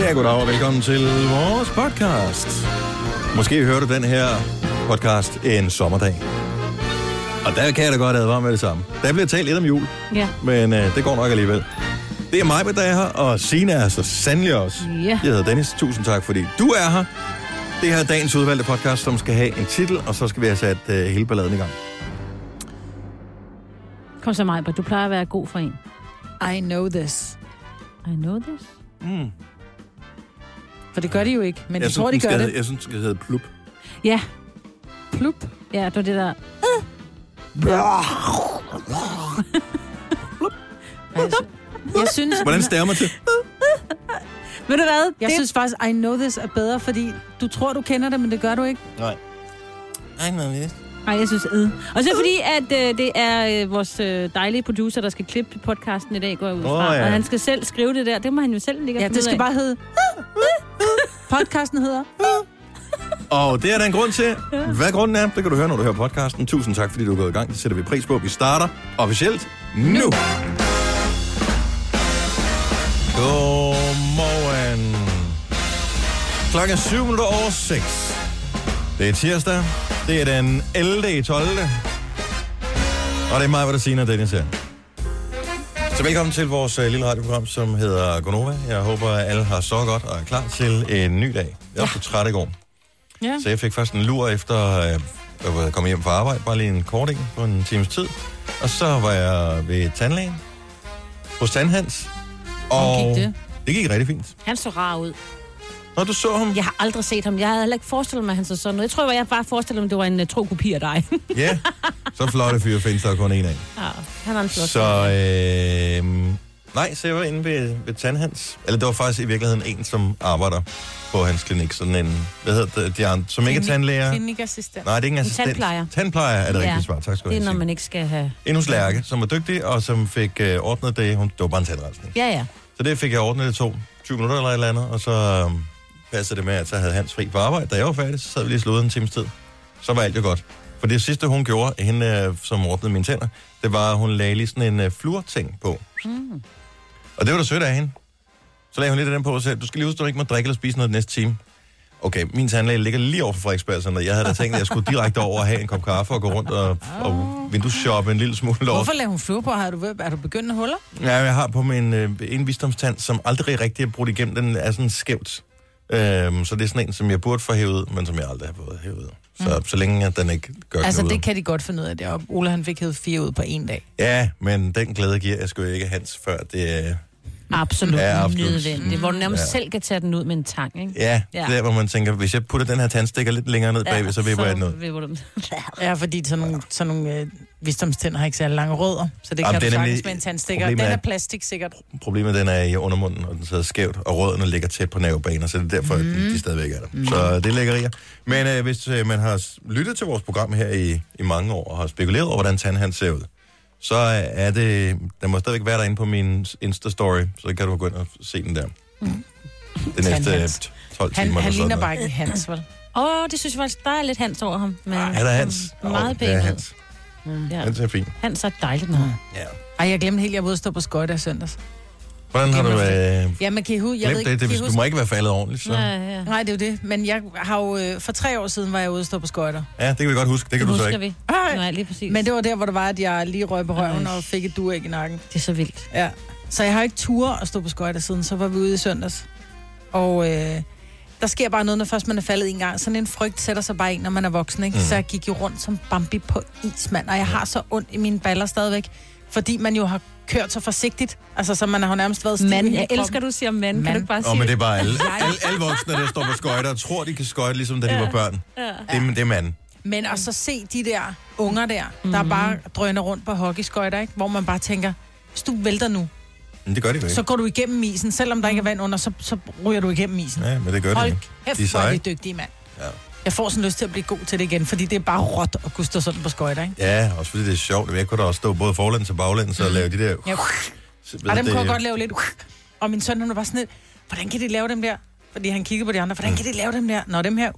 Ja, goddag og velkommen til vores podcast. Måske hører du den her podcast en sommerdag. Og der kan jeg da godt advare med det samme. Der bliver talt lidt om jul, Ja. men øh, det går nok alligevel. Det er mig, der er her, og Sina er så sandelig også. Ja. Jeg hedder Dennis. Tusind tak, fordi du er her. Det her er dagens udvalgte podcast, som skal have en titel, og så skal vi have sat øh, hele balladen i gang. Kom så mig, du plejer at være god for en. I know this. I know this. Mm. For det gør de jo ikke, men Jeg de tror, de gør skal, det. Jeg synes, det skal hedde plup. Ja, Plup. ja, det var det der. Altså, jeg synes, Hvordan staver man til? Ved du hvad? jeg det, synes faktisk, I know this er bedre, fordi du tror, du kender det, men det gør du ikke. Nej. Ej, nej, det Nej, jeg synes ed. Og så fordi, at øh, det er øh, vores øh, dejlige producer, der skal klippe podcasten i dag, går jeg ud fra. Åh, ja. Og han skal selv skrive det der. Det må han jo selv ligge og Ja, det skal af. bare hedde... Podcasten hedder... Og det er der en grund til. Hvad grunden er, det kan du høre, når du hører podcasten. Tusind tak, fordi du er gået i gang. Det sætter vi pris på. Vi starter officielt nu. Godmorgen. Klokken er 7 minutter over 6. Det er tirsdag. Det er den 11. i 12. Og det er mig, hvad der siger, Dennis her. Så velkommen til vores uh, lille radioprogram, som hedder Gonova. Jeg håber, at alle har så godt og er klar til en ny dag. Jeg var så træt i går. Ja. Så jeg fik først en lur efter, øh, jeg var kommet hjem fra arbejde, bare lige en kort en på en times tid. Og så var jeg ved tandlægen hos Tandhans. Og gik det? det gik rigtig fint. Han så rar ud. Når du så ham, Jeg har aldrig set ham. Jeg havde heller ikke forestillet mig, at han så sådan noget. Jeg tror, jeg bare forestillede mig, at det var en uh, tro kopi af dig. ja, så flotte fyre findes der kun en af. ja, han har en flot. Så øh, nej, så jeg var inde ved, ved Tandhans. Eller det var faktisk i virkeligheden en, som arbejder på hans klinik. Sådan en, hvad hedder det, de andre, som ikke er tandlæger. Klinikassistent. Nej, det er ikke en assistent. tandplejer. Tandplejer er det Ja. rigtige svar. Tak skal du Det er, have. når man ikke skal have... Endnu hos Lærke, som var dygtig, og som fik øh, ordnet det. Hun, det var bare en tandrensning. Ja, ja. Så det fik jeg ordnet, det tog 20 minutter eller et eller andet, og så øh, passede det med, at så havde Hans fri på arbejde. Da jeg var færdig, så sad vi lige slået en times tid. Så var alt jo godt. For det sidste, hun gjorde, hende, øh, som ordnede mine tænder, det var, at hun lagde lige sådan en øh, fluorting på. Mm. Og det var da sødt af hende. Så lagde hun lidt af den på og sagde, du skal lige huske, du ikke må drikke eller spise noget næste time. Okay, min tandlæge ligger lige over for Frederiksberg, så jeg havde da tænkt, at jeg skulle direkte over og have en kop kaffe og gå rundt og, og vinduesshoppe en lille smule over. Hvorfor laver hun fluer på? Har du, er du begyndt at huller? Ja, jeg har på min øh, en visdomstand, som aldrig rigtig er brudt igennem. Den er sådan skævt. Øhm, så det er sådan en, som jeg burde få hævet ud, men som jeg aldrig har fået hævet ud. Så, mm. så længe at den ikke gør Altså, knuder. det kan de godt finde ud af. Det. Og Ole, han fik hævet fire ud på en dag. Ja, men den glæde giver jeg sgu ikke Hans, før det er... Absolut, Ja, ja, absolut. nødvendigt. Hvor du nærmest Ja. ja. selv kan tage den ud med en tang, ikke? Ja, Ja. ja. der hvor man tænker, hvis jeg putter den her tandstikker lidt længere ned bagved, så vipper jeg den ud. Ja, fordi sådan nogle, sådan nogle øh, visdomstænder har ikke særlig lange rødder. Så det Jamen, kan det du sagtens med en tandstikker. Den er er- plastik sikkert. Problemet den er i undermunden, og den sidder skævt, og rødderne ligger tæt på nervebaner, så det er derfor, mm. de, de stadigvæk er der. Mm. Så det er lækkerier. Men øh, hvis øh, man har lyttet til vores program her i, i mange år, og har spekuleret over, hvordan tandhand ser ud, så øh, er det, den må stadigvæk være derinde på min Insta-story, så kan du gå ind og se den der. Mm. Det næste øh, Tandhans. 12 Han, timer. han ligner bare ikke Hans, vel? Åh, oh, det synes jeg faktisk, der er lidt hans over ham. Men, Er der Hans? Meget Åh, pæn Det Hans. Ja. Hans er fint. Hans er et dejligt navn. Ja. Ej, jeg glemte helt, jeg var ude at stå på skøjter i søndags. Hvordan har du Glemmer øh, Ja, men kan I huske? Jeg ved ikke, det? det hvis, du må ikke være faldet ordentligt, så... Ja, ja. Nej, det er jo det. Men jeg har jo, øh, for tre år siden var jeg ude at stå på skøjter. Ja, det kan vi godt huske. Det kan Det du så husker ikke. vi. Ej. Nej, lige præcis. Men det var der, hvor det var, at jeg lige røg på røven Ej. og fik et duæg i nakken. det er så vildt. Ja. Så jeg har ikke tur at stå på skøjter siden, så var vi ude i søndags. Og øh, der sker bare noget, når først man er faldet en gang. Sådan en frygt sætter sig bare ind, når man er voksen, ikke? Mm. Så jeg gik jo rundt som Bambi på is, mand. Og jeg har så ondt i mine baller stadigvæk, fordi man jo har kørt så forsigtigt. Altså, så man har jo nærmest været stiv hele jeg elsker, du siger mand. Kan Mand. du ikke bare sige men det er bare alle, alle, alle voksne, der står på skøjter, og tror, de kan skøjte, ligesom da de var børn. Ja. Det, er- det er mand. Men at så se de der unger der, der bare drøner rundt på hockeyskøjter, ikke? Hvor man bare tænker, hvis du vælter nu, Men det gør de ikke. så går du igennem isen. Selvom der ikke er vand under, så, så ryger du igennem isen. Ja, men det gør de Hold ikke. kæft, De er hvor er de dygtige, mand. Ja. Jeg får sådan lyst til at blive god til det igen, fordi det er bare råt at kunne stå sådan på skøjter, ikke? Ja, også fordi det er sjovt. Jeg kunne da også stå både forlæns og baglæns og lave de der... Ja. Ved Og dem det- kunne jeg godt lave lidt. Og min søn, han var bare sådan lidt, hvordan kan de lave dem der? Fordi han kiggede på de andre, hvordan kan de lave dem der? Når dem her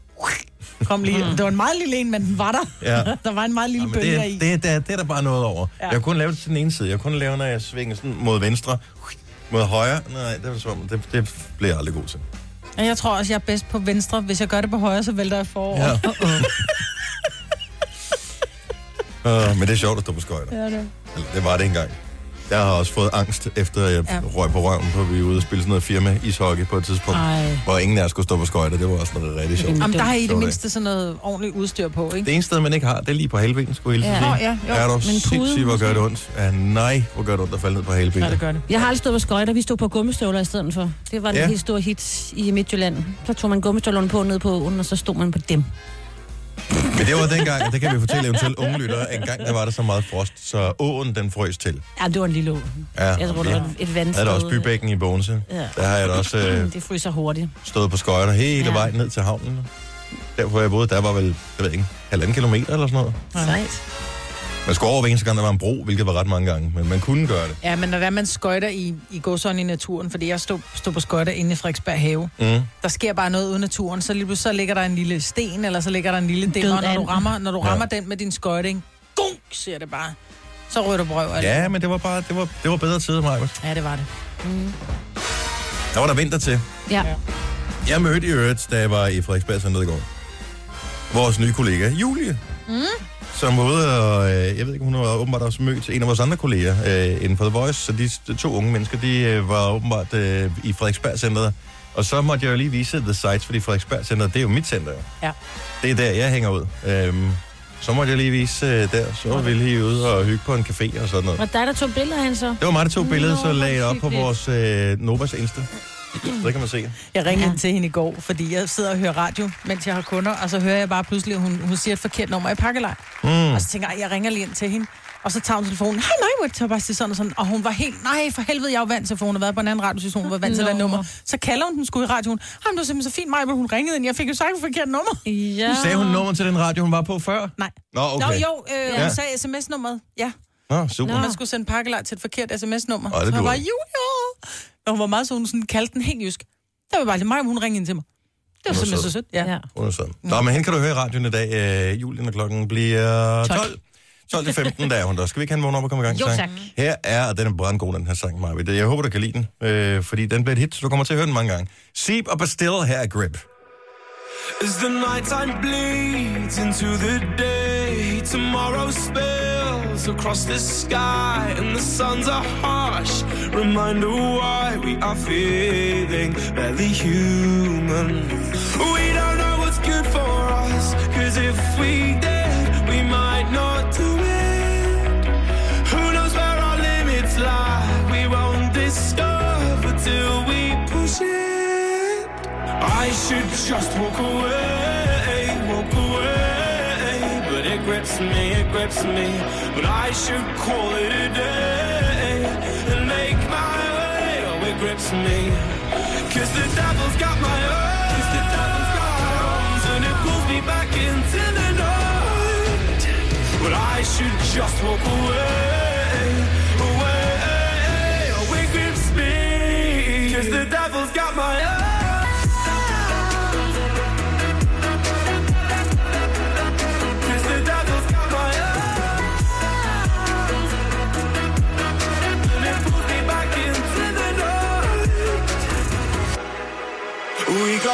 kom lige. Det var en meget lille en, men den var der. Ja. der var en meget lille Jamen, bølge det, i. det, det, det er der bare noget over. Ja. Ja. Jeg kunne lave det til den ene side. Jeg kunne lave, når jeg svinger sådan mod venstre. Mod højre? Nej, det, var om- det, det bliver jeg aldrig god til. Jeg tror også, jeg er bedst på venstre. Hvis jeg gør det på højre, så vælter jeg forover. Ja. Uh, men det er sjovt at stå på skøjter. Ja, det. Eller, det var det engang. Jeg har også fået angst, efter jeg Ja. røg på røven, på vi var ude og spille sådan noget firma ishockey på et tidspunkt, Ej. hvor ingen af os skulle stå på skøjter. Det var også noget rigtig sjovt. Jamen, der har I det mindste sådan noget ordentligt udstyr på, ikke? Det eneste sted, man ikke har, det er lige på halvbenen, skulle jeg Ja. sige. ja, jo. Er du Men sindssygt, hvor gør det ondt? Ja, nej, hvor gør det ondt at falde ned på halvbenen. Ja, det gør det. Jeg har aldrig stået på skøjter. Vi stod på gummistøvler i stedet for. Det var en ja. helt stor hit i Midtjylland. Så tog man gummistøvlerne på ned på åen, og så stod man på dem. Men det var dengang, og det kan vi fortælle eventuelt unge lyttere, en gang der var der så meget frost, så åen den frøs til. Ja, det var en lille å. Ja, Jeg tror, det var et vandsted. Jeg havde også bybækken i Bogense. Ja. Der har jeg da også øh, Det fryser hurtigt. stået på skøjter hele Ja. vejen ned til havnen. Der hvor jeg boede, der var vel, jeg ved ikke, halvanden kilometer eller sådan noget. Sejt. Man skulle over hver eneste gang, der var en bro, hvilket var ret mange gange, men man kunne gøre det. Ja, men når der er man skøjter i, i gåsøjne i naturen, fordi jeg stod, stod på skøjter inde i Frederiksberg Have, Mm. der sker bare noget ude i naturen, så lige pludselig så ligger der en lille sten, eller så ligger der en lille dimmer, og når du rammer, når du Ja. rammer den med din skøjting, gunk, siger det bare. Så rører du på røv. altså. Ja, men det var bare, det var, det var bedre tider, Maja. ja, det var det. Der var der vinter til. Ja. Jeg mødte i øvrigt, da jeg var i Frederiksberg Center i går, vores nye kollega, Julie. Mm. Som var ude, og øh, jeg ved ikke, hun har åbenbart også mødt en af vores andre kolleger øh, inden for The Voice, så de, de to unge mennesker, de øh, var åbenbart øh, i Frederiksberg Center. Og så måtte jeg jo lige vise The Sites, fordi Frederiksberg Center, det er jo mit center. Ja. Det er der, jeg hænger ud. Øhm, så måtte jeg lige vise øh, der, så var vi lige ude og hygge på en café og sådan noget. Og dig, der tog billeder af hende så? Det var mig, der tog billedet, så lagde jeg op på vores øh, Novas Insta. Så kan man se. Jeg ringede Ja. til hende i går, fordi jeg sidder og hører radio, mens jeg har kunder, og så hører jeg bare pludselig, at hun, hun siger et forkert nummer i pakkelej. Mm. Og så tænker jeg, jeg ringer lige ind til hende. Og så tager hun telefonen, hej nej, hvor jeg bare sådan og sådan. Og hun var helt, nej for helvede, jeg er jo vant til, for hun har været på en anden radiostation, hun var vant til Nå. det nummer. Så kalder hun den sgu i radioen. Hej, men det var simpelthen så fint, mig, hun ringede ind. Jeg fik jo sagt et forkert nummer. Ja. Sagde hun nummer til den radio, hun var på før? Nej. Nå, Okay. Nå jo, øh, Ja. hun sagde sms-nummeret. Ja, Nå, super. Nå. man skulle sende pakkelej til et forkert sms-nummer. Ej, det så var, ikke. Julia! Og hun var meget så, hun sådan kaldte den helt jysk. Der var bare lidt mig, hun ringede ind til mig. Det var er simpelthen sød. så sødt. Ja. Ja. Hun er sådan. Nå, men hende kan du høre i radioen i dag. Øh, julen og klokken bliver 12. 12 til 15, der er hun der. Skal vi ikke have en vågen op og komme i gang? Jo, sang? tak. Her er, og den er brandgod, den her sang, Marvind. Jeg håber, du kan lide den, øh, fordi den bliver et hit, så du kommer til at høre den mange gange. Seep og Bastille, her er Grip. As the nighttime bleeds into the day, tomorrow spills across the sky, and the suns are harsh. Reminder why we are feeling barely human. We don't know what's good for us, cause if we did, we might not do it. Who knows where our limits lie? We won't discover till. I should just walk away, walk away. But it grips me, it grips me. But I should call it a day and make my way. Oh, it grips me. Cause the devil's got my arms, the devil's got my arms, and it pulls me back into the night. But I should just walk away,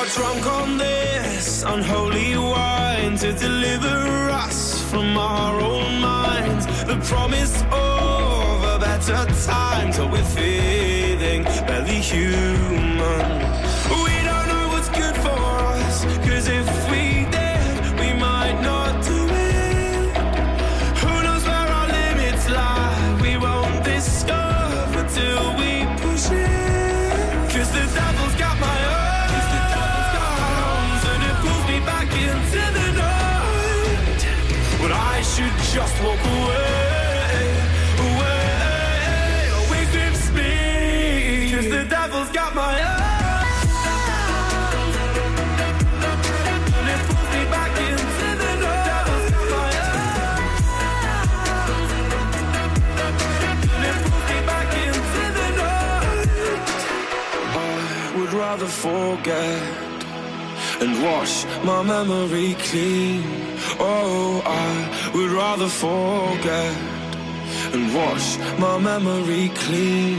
got drunk on this unholy wine to deliver us from our own minds. The promise of a better time till we're feeling barely human. We don't know what's good for us, cause if Rather forget and wash my memory clean. Oh, I would rather forget and wash my memory clean.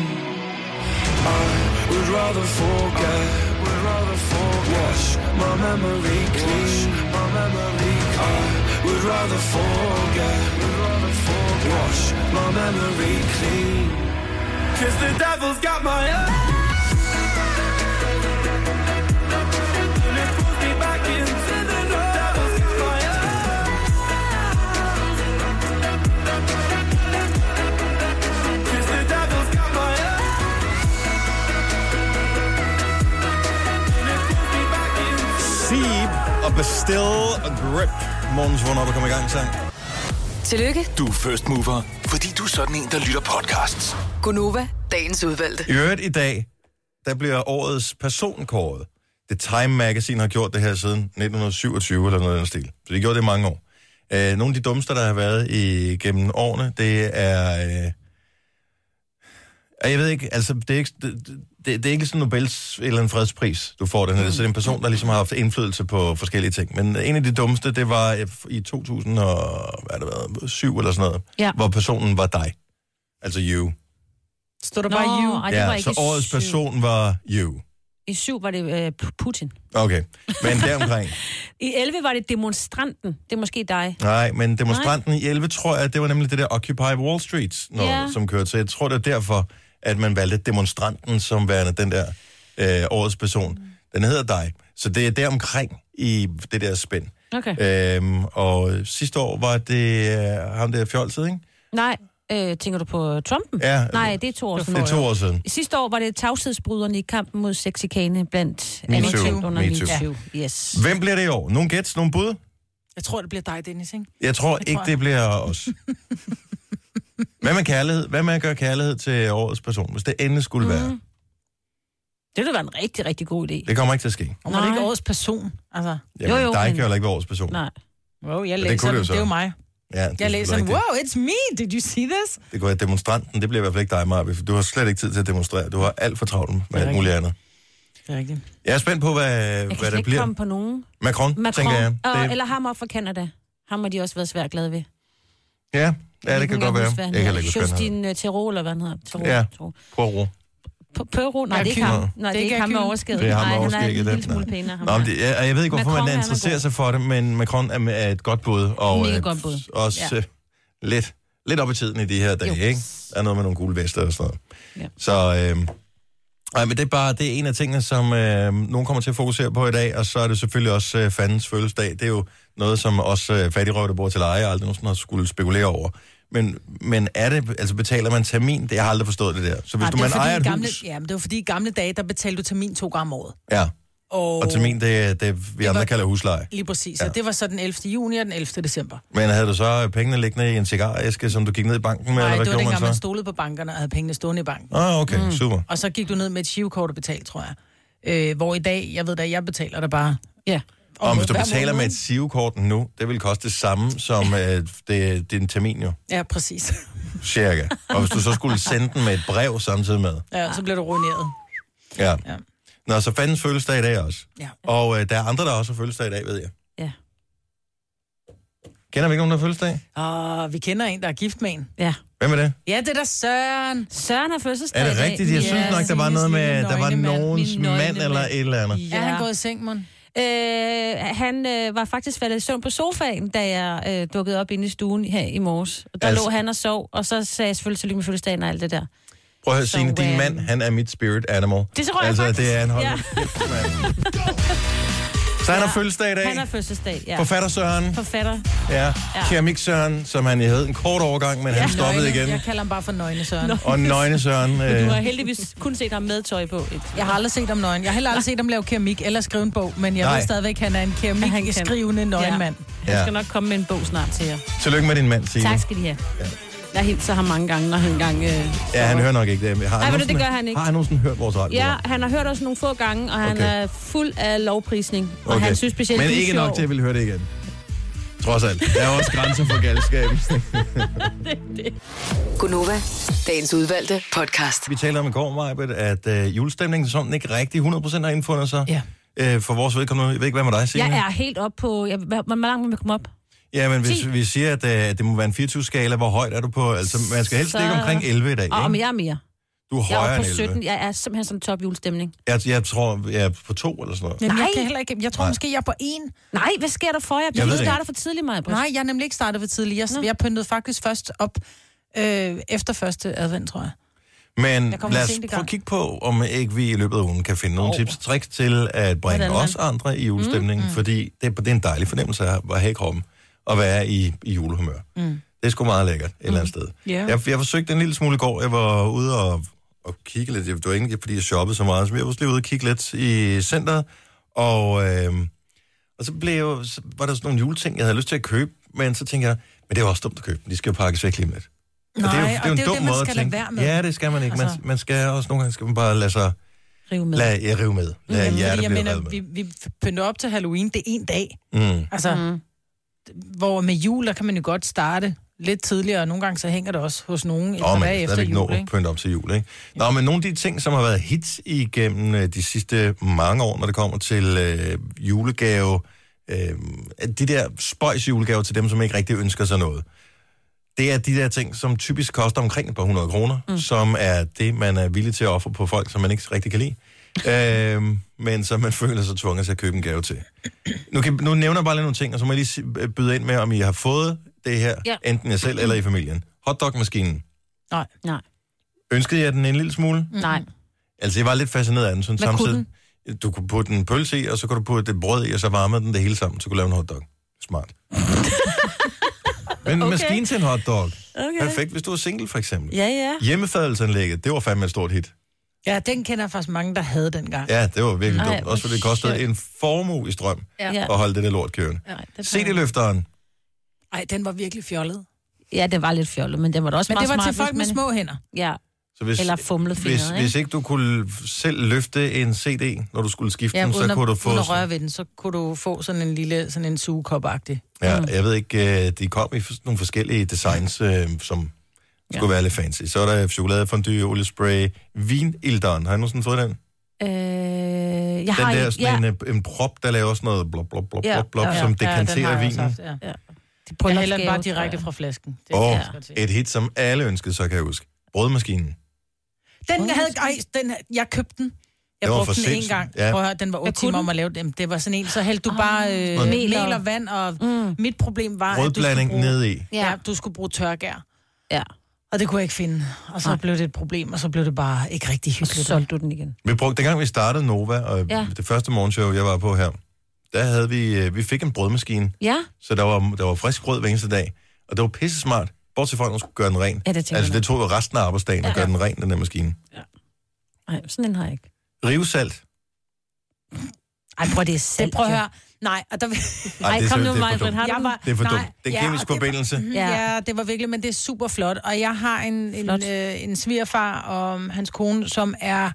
I would rather forget. Would rather forget. Wash my memory clean. My memory clean. I would rather forget. Would rather forget. Wash my memory clean. Cause the devil's got my And og Bastille og Grip. Morgens vågn op og komme i gang sang. Tillykke, Du er first mover, fordi du er sådan en, der lytter podcasts. Gunova, dagens udvalgte. I øvrigt i dag, der bliver årets person kåret. The Time Magazine har gjort det her siden 1927 eller noget af den stil. Så de har gjort det i mange år. Øh, nogle af de dummeste, der har været i gennem årene, det er... Øh, jeg ved ikke, altså, det er ikke, det, det, det er ikke sådan Nobels eller en fredspris, du får den her. Så det er en person, der ligesom har haft indflydelse på forskellige ting. Men en af de dummeste, det var i 2000 og, hvad har det været, 7 eller sådan noget, Ja. hvor personen var dig. Altså you. Stod der bare you? ej, det var Ja, ikke så årets syv. person var you. I syv var det øh, Putin. Okay, men deromkring. I 11 var det demonstranten. Det er måske dig. Nej, men demonstranten i 11, tror jeg, det var nemlig det der Occupy Wall Street, når, Ja. som kørte. Så jeg tror, det er derfor, at man valgte demonstranten som værende den der øh, årets person. Den hedder dig. Så det er deromkring i det der spænd. Okay. Øhm, og sidste år var det øh, ham der fjolset, ikke? Nej, øh, tænker du på Trumpen? Ja. Nej, det er to år Det siden. er to år siden. Sidste år var det tavshedsbryderne i kampen mod sexikane blandt andet under Me too. MeToo. Yes. Hvem bliver det i år? Nogle gæts, nogle bud? Jeg tror, det bliver dig, Dennis, ikke? Jeg tror tror ikke, jeg. det bliver os. Hvad med kærlighed? Hvad med at gøre kærlighed til årets person, hvis det endelig skulle Mm. være? Det ville være en rigtig, rigtig god idé. Det kommer ikke til at ske. Og var det ikke årets person? Altså, Jamen, Jo, jo, dig men- kan jo ikke være årets person. Nej. wow, jeg det læser det den. så. Det er jo mig. Ja, det Jeg læser den. Wow, it's me. Did you see this? Det kunne være demonstranten. Det bliver i hvert fald ikke dig, Marve, for du har slet ikke tid til at demonstrere. Du har alt for travlt med alt muligt andet. Det er rigtigt. Jeg er spændt på, hvad, Jeg kan hvad slet det ikke bliver. komme på nogen. Macron, Macron, tænker jeg. og, Det, eller ham op fra Canada. Ham har de også været svært glade ved. ja, ja, det kan godt være. Jeg kan heller ikke huske, hvad han Justin øh, Theroux, eller hvad han hedder. Theroux, Ja. Theroux. hedder. P- Pøro? Nej, det er ikke ham. Nej, det er ikke ham med Kyl. overskæg. Det er ham med Nej, han er overskægget, en lille smule Nej. pænere. Nå, det, jeg, jeg ved ikke, hvorfor Macron, man er interesserer sig for det, men Macron er, er et godt bud. Og, Mega øh, godt bud. Også Ja. øh, lidt, lidt op i tiden i de her dage, Jo. ikke? Der er noget med nogle gule vester og sådan noget. Ja. Så, øh, nej, men det er bare det er en af tingene, som øh, nogen kommer til at fokusere på i dag, og så er det selvfølgelig også øh, fandens fødselsdag. Det er jo noget, som også øh, fattigrøv, der bor til leje, aldrig nogensinde har skulle spekulere over. Men, men er det, altså betaler man termin? Det jeg har aldrig forstået det der. Så hvis Ej, du man ejer et gamle, hus... Ja, men det var fordi i gamle dage, der betalte du termin to gange om året. Ja, Og, og termin, det er det, vi andre var- kalder husleje. Lige præcis. Ja. Og det var så den 11. juni og den 11. december. Men havde du så pengene liggende i en cigaræske, som du gik ned i banken med, Nej, eller hvad det var dengang, man man stolede på bankerne og havde pengene stående i banken. Ah, okay, mm. super. Og så gik du ned med et shivkort og betalte, tror jeg. Øh, hvor i dag, jeg ved da, jeg betaler det bare. Ja. Og hvis du betaler med et SIV-kort nu, det vil koste det samme som øh, det, din termin jo, Ja, præcis. cirka. Og hvis du så skulle sende den med et brev samtidig med. Ja, så bliver du ruineret. Ja. Ja. Nå, så fandens fødselsdag i dag også. Ja. Og øh, der er andre, der også har fødselsdag i dag, ved jeg. Ja. Kender vi ikke nogen, der har fødselsdag? Og vi kender en, der er gift med en. Ja. Hvem er det? Ja, det er da Søren. Søren har fødselsdag Er det i dag. rigtigt? Jeg synes Ja, nok, der var noget med, lille der var nøgne mand. nogens Min nøgne mand eller mand. et eller andet. Ja. Er han gået i seng, mon? Øh, han øh, var faktisk faldet i søvn på sofaen, da jeg øh, dukkede op inde i stuen her i morges. Og der Altså- altså... lå han og sov, og så sagde jeg selvfølgelig tillykke med fødselsdagen og alt det der. Prøv at høre, Så, Signe, din mand, han er mit spirit animal. Det tror jeg altså, faktisk. det er en hold Ja. Så han har Ja. fødselsdag i dag. Han har fødselsdag, ja. Forfatter Søren. Forfatter. Ja. Ja. Keramik Søren, som han hed en kort overgang, men han stoppede Nøgne. igen. Jeg kalder ham bare for Nøgne Søren. Og Nøgne Søren. Du Øh, har heldigvis kun set ham med tøj på. Ikke? Jeg har aldrig set ham nøgen. Jeg har heller aldrig set ham lave keramik eller skrive en bog, men jeg Nej. ved stadigvæk, at han er en At han keramik kan. skrivende nøgenmand. Han Ja. skal nok komme med en bog snart til jer. tillykke med din mand, Signe. Tak skal de have. Jeg hilser ham mange gange, når han engang... Øh, Ja, han hører nok ikke det. Har Nej, men det nogensinde- gør han ikke. Har han nogensinde hørt vores radio? Ja, han har hørt os nogle få gange, og han Okay. er fuld af lovprisning. Og Okay. han synes specielt, Men er ikke nok til, at jeg vil høre det igen. Trods alt. Der er også grænser for galskaben. Gunova, dagens udvalgte podcast. Vi talte om i går, Majbet, at øh, julestemningen sådan ikke rigtig 100% har indfundet sig. Ja. Øh, for vores vedkommende. Jeg ved ikke, hvad med dig, Signe? Jeg er helt op på... Jeg, hvor, hvor langt må vi komme op? Ja, men hvis 10. vi siger, at øh, det må være en 24-skala, hvor højt er du på? Altså, man skal helst Så- ligge omkring 11 i dag, Åh, ikke? men jeg er mere. Du er Jeg er højere oppe end på 11. 17. Jeg er simpelthen sådan top julestemning. Jeg, jeg tror, jeg er på to eller sådan noget. Jamen, jeg Nej. kan heller ikke. Jeg tror Nej. måske, jeg er på en. Nej, hvad sker der for jer? Jeg Jeg ved du starter for tidligt, Maja. Nej, jeg er nemlig ikke startet for tidligt. Jeg, Nå. jeg pyntede faktisk først op øh, efter første advent, tror jeg. Men Jeg lad os prøve at kigge på, om ikke vi i løbet af ugen kan finde nogle Oh. tips og tricks til at bringe Hvordan os andre i julestemningen, mm. fordi det, det er en dejlig fornemmelse at at have i kroppen at være i, i julehumør. Mm. Det er sgu meget lækkert et eller andet sted. Ja. Jeg, jeg forsøgte en lille smule i går. Jeg var ude og, og kigge lidt. Det var ikke, fordi jeg shoppede så meget, så jeg var lige ude og kigge lidt i centret. Og, øh, og så, blev jeg, jo- så var der sådan nogle juleting, jeg havde lyst til at købe, men så tænkte jeg, men det er også dumt at købe. De skal jo pakkes væk lige om lidt. Nej, og det er jo, det er jo en det jo dum det, man måde skal at lade tænke. være med. Ja, det skal man ikke. Man, Altså. man skal også nogle gange skal man bare lade sig Rive med. lade jeg rive med. Jamen, hjertet jeg blive mener, revet med. vi, vi pynter op til Halloween, det er en dag. Mm. Altså, mm. Hvor med jul, der kan man jo godt starte lidt tidligere, og nogle gange så hænger det også hos nogen et par dage er efter nå jul, at ikke? pynte op til jul, ikke? Nå, men nogle af de ting, som har været hits igennem øh, de sidste mange år, når det kommer til øh, julegave, øh, de der spøjs julegaver til dem, som ikke rigtig ønsker sig noget, det er de der ting, som typisk koster omkring et par hundrede kroner, mm. som er det, man er villig til at ofre på folk, som man ikke rigtig kan lide. Øh, men som man føler sig tvunget til at købe en gave til. Nu, kan, nu nævner jeg bare lige nogle ting, og så må jeg lige si- byde ind med, om I har fået det her, Ja. enten jeg selv eller i familien. Hotdog-maskinen. Nej. Nej. Ønskede jeg den en lille smule? Nej. Altså, jeg var lidt fascineret af den, sådan Hvad samtidig. kunne Du kunne putte en pølse i, og så kunne du putte et brød i, og så varmede den det hele sammen, så kunne du lave en hotdog. Smart. Men en Okay. maskine til en hotdog. Okay. Perfekt, hvis du er single, for eksempel. Ja, ja. Hjemmefadelsanlægget, det var fandme et stort hit. Ja, den kender jeg faktisk mange, der havde dengang. Ja, det var virkelig Ej, dumt. Også fordi det kostede en formue i strøm Ja. at holde det der lort kørende. Nej, det CD-løfteren. Ej, den var virkelig fjollet. Ja, det var lidt fjollet, men det var da også Men meget det var smart, til folk hvis med man- små hænder. Ja, Så hvis, eller fumlet hvis, fingre, ikke? hvis ikke du kunne selv løfte en CD, når du skulle skifte Ja, den, uden, så at, kunne du få... uden at sådan- røre ved den, så kunne du få sådan en lille, sådan en sugekop-agtig. Ja, jeg ved ikke, øh, de kom i nogle forskellige designs, øh, som skulle Ja. være lidt fancy. Så er der chokoladefondue, oliespray, vinilderen. Har I nogensinde fået den? Øh, jeg Den har der en, sådan ja, en, øh, en prop, der laver sådan noget blop, blop, blop, Ja, blop, blop, ja, som den har dekanterer jeg også vinen. haft, ja. de Jeg hælder den bare direkte jeg. fra flasken. Det jeg godt se. et hit, som alle ønskede, så kan jeg huske. Brødmaskinen. Den havde, ej, den, jeg købte den. Jeg brugte den en gang. Ja. Prøv at høre, den var Hvad 8 kunne timer om at lave den. Det var sådan en, så hældte du bare øh, Noget- mel, Mel og- og vand, og Mm. mit problem var, at du skulle Rødblanding bruge, ned i. ja. Ja. du skulle bruge tørgær. Ja, Og det kunne jeg ikke finde. Og så Nej. blev det et problem, og så blev det bare ikke rigtig og så hyggeligt. solgte du den igen. Vi brugte, dengang vi startede Nova, og Ja. det første morgenshow, jeg var på her, der havde vi, øh, vi fik en brødmaskine, Ja, så der var, der var frisk brød hver eneste dag. Og det var pisse smart, bortset fra, at man skulle gøre den ren. ja det Altså, jeg. det tog jo resten af arbejdsdagen at Ja. gøre den ren, den der maskine. Nej, sådan en har jeg ikke. Rivsalt. Ej, prøv det er selv. Det, prøv at høre. Nej, og der... Ej, Ej, det er kom nu, det er for Maja, dumt. har du Jeg den? var- Det er for dumt. Den ja, kemiske og det var- forbindelse. Ja. Det var virkelig, men det er super flot. Og jeg har en, en, øh, en svigerfar og hans kone, som er...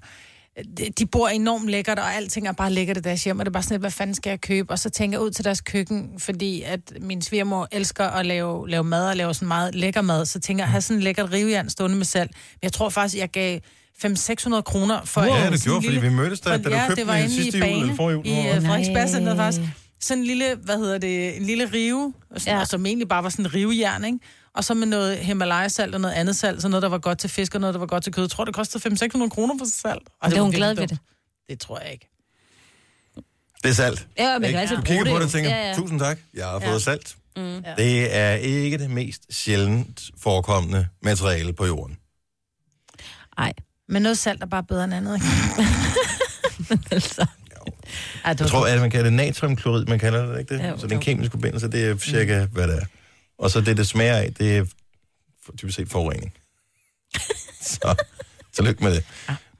de- bor enormt lækkert, og alting er bare lækkert i deres hjem, og det er bare sådan lidt, hvad fanden skal jeg købe? Og så tænker jeg ud til deres køkken, fordi at min svigermor elsker at lave, lave mad og lave sådan meget lækker mad, så tænker jeg, at have sådan en lækkert rivejern stående med salt. Men jeg tror faktisk, jeg gav 500-600 kroner for Ja, det gjorde, fordi vi mødtes der, for- da du ja, købte det var den sidste i jul, Bane, eller forrige jul, i uh, Frederiksberg Nej. faktisk. Sådan en lille, hvad hedder det, en lille rive, og sådan, Ja. ja. og som egentlig bare var sådan en rivejern, ikke? Og så med noget Himalaya-salt og noget andet salt, så noget, der var godt til fisk og noget, der var godt til kød. Jeg tror, det kostede 500-600 kroner for salt. Og Det er var hun glad ved dumt. det. Det tror jeg ikke. Det er salt. Ja, kan Ikke? altid Du kigger det på det og tænker, Ja, ja. tusind tak, jeg har Ja. fået salt. Mm. Det er ikke det mest sjældent forekommende materiale på jorden. Ej, Men noget salt er bare bedre end andet, ikke? altså. Ej, det Jeg tror, at man kalder det natriumklorid, man kalder det, ikke det? Ja, så den jo. kemiske forbindelse, det er cirka, hvad det er. Og så det, det smager af, det er typisk set forurening. så, tillykke med det.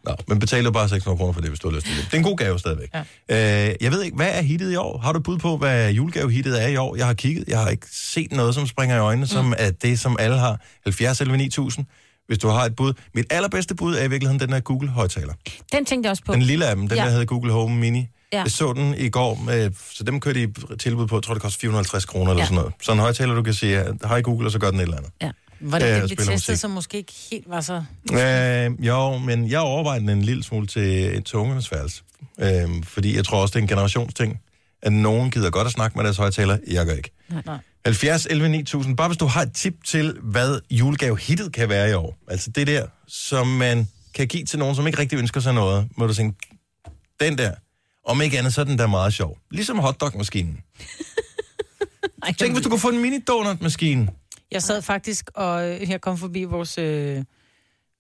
Nå, men betaler bare 600 kroner for det, hvis du har lyst til det. Det er en god gave stadigvæk. Ja. Øh, jeg ved ikke, hvad er hittet i år? Har du bud på, hvad julegave-hittet er i år? Jeg har kigget, jeg har ikke set noget, som springer i øjnene, som er det, som alle har. 70 eller 9000, hvis du har et bud. Mit allerbedste bud er i virkeligheden den her Google-højtaler. Den tænkte jeg også på. Den lille af dem, den Ja. der hedder Google Home Mini. Ja. Jeg så den i går, med, så dem kørte i tilbud på, jeg tror det koster 450 kroner eller Ja. sådan noget. Så en højtaler, du kan sige, hej Google, og så gør den et eller andet. Ja. Var det spiller testede, musik. som måske ikke helt var så... Øh, jo, men jeg overvejer den en lille smule til et ungernes værelse. Øh, fordi jeg tror også, det er en generationsting, at nogen gider godt at snakke med deres højtaler. Jeg gør ikke. Nej. 70 11 9000. Bare hvis du har et tip til, hvad julegave-hittet kan være i år. Altså det der, som man kan give til nogen, som ikke rigtig ønsker sig noget, må du tænke, den der, om ikke andet, så er den der meget sjov. Ligesom hotdog-maskinen. Tænk, hvis du kunne få en mini-donut-maskine. Jeg sad faktisk, og øh, jeg kom forbi vores, øh,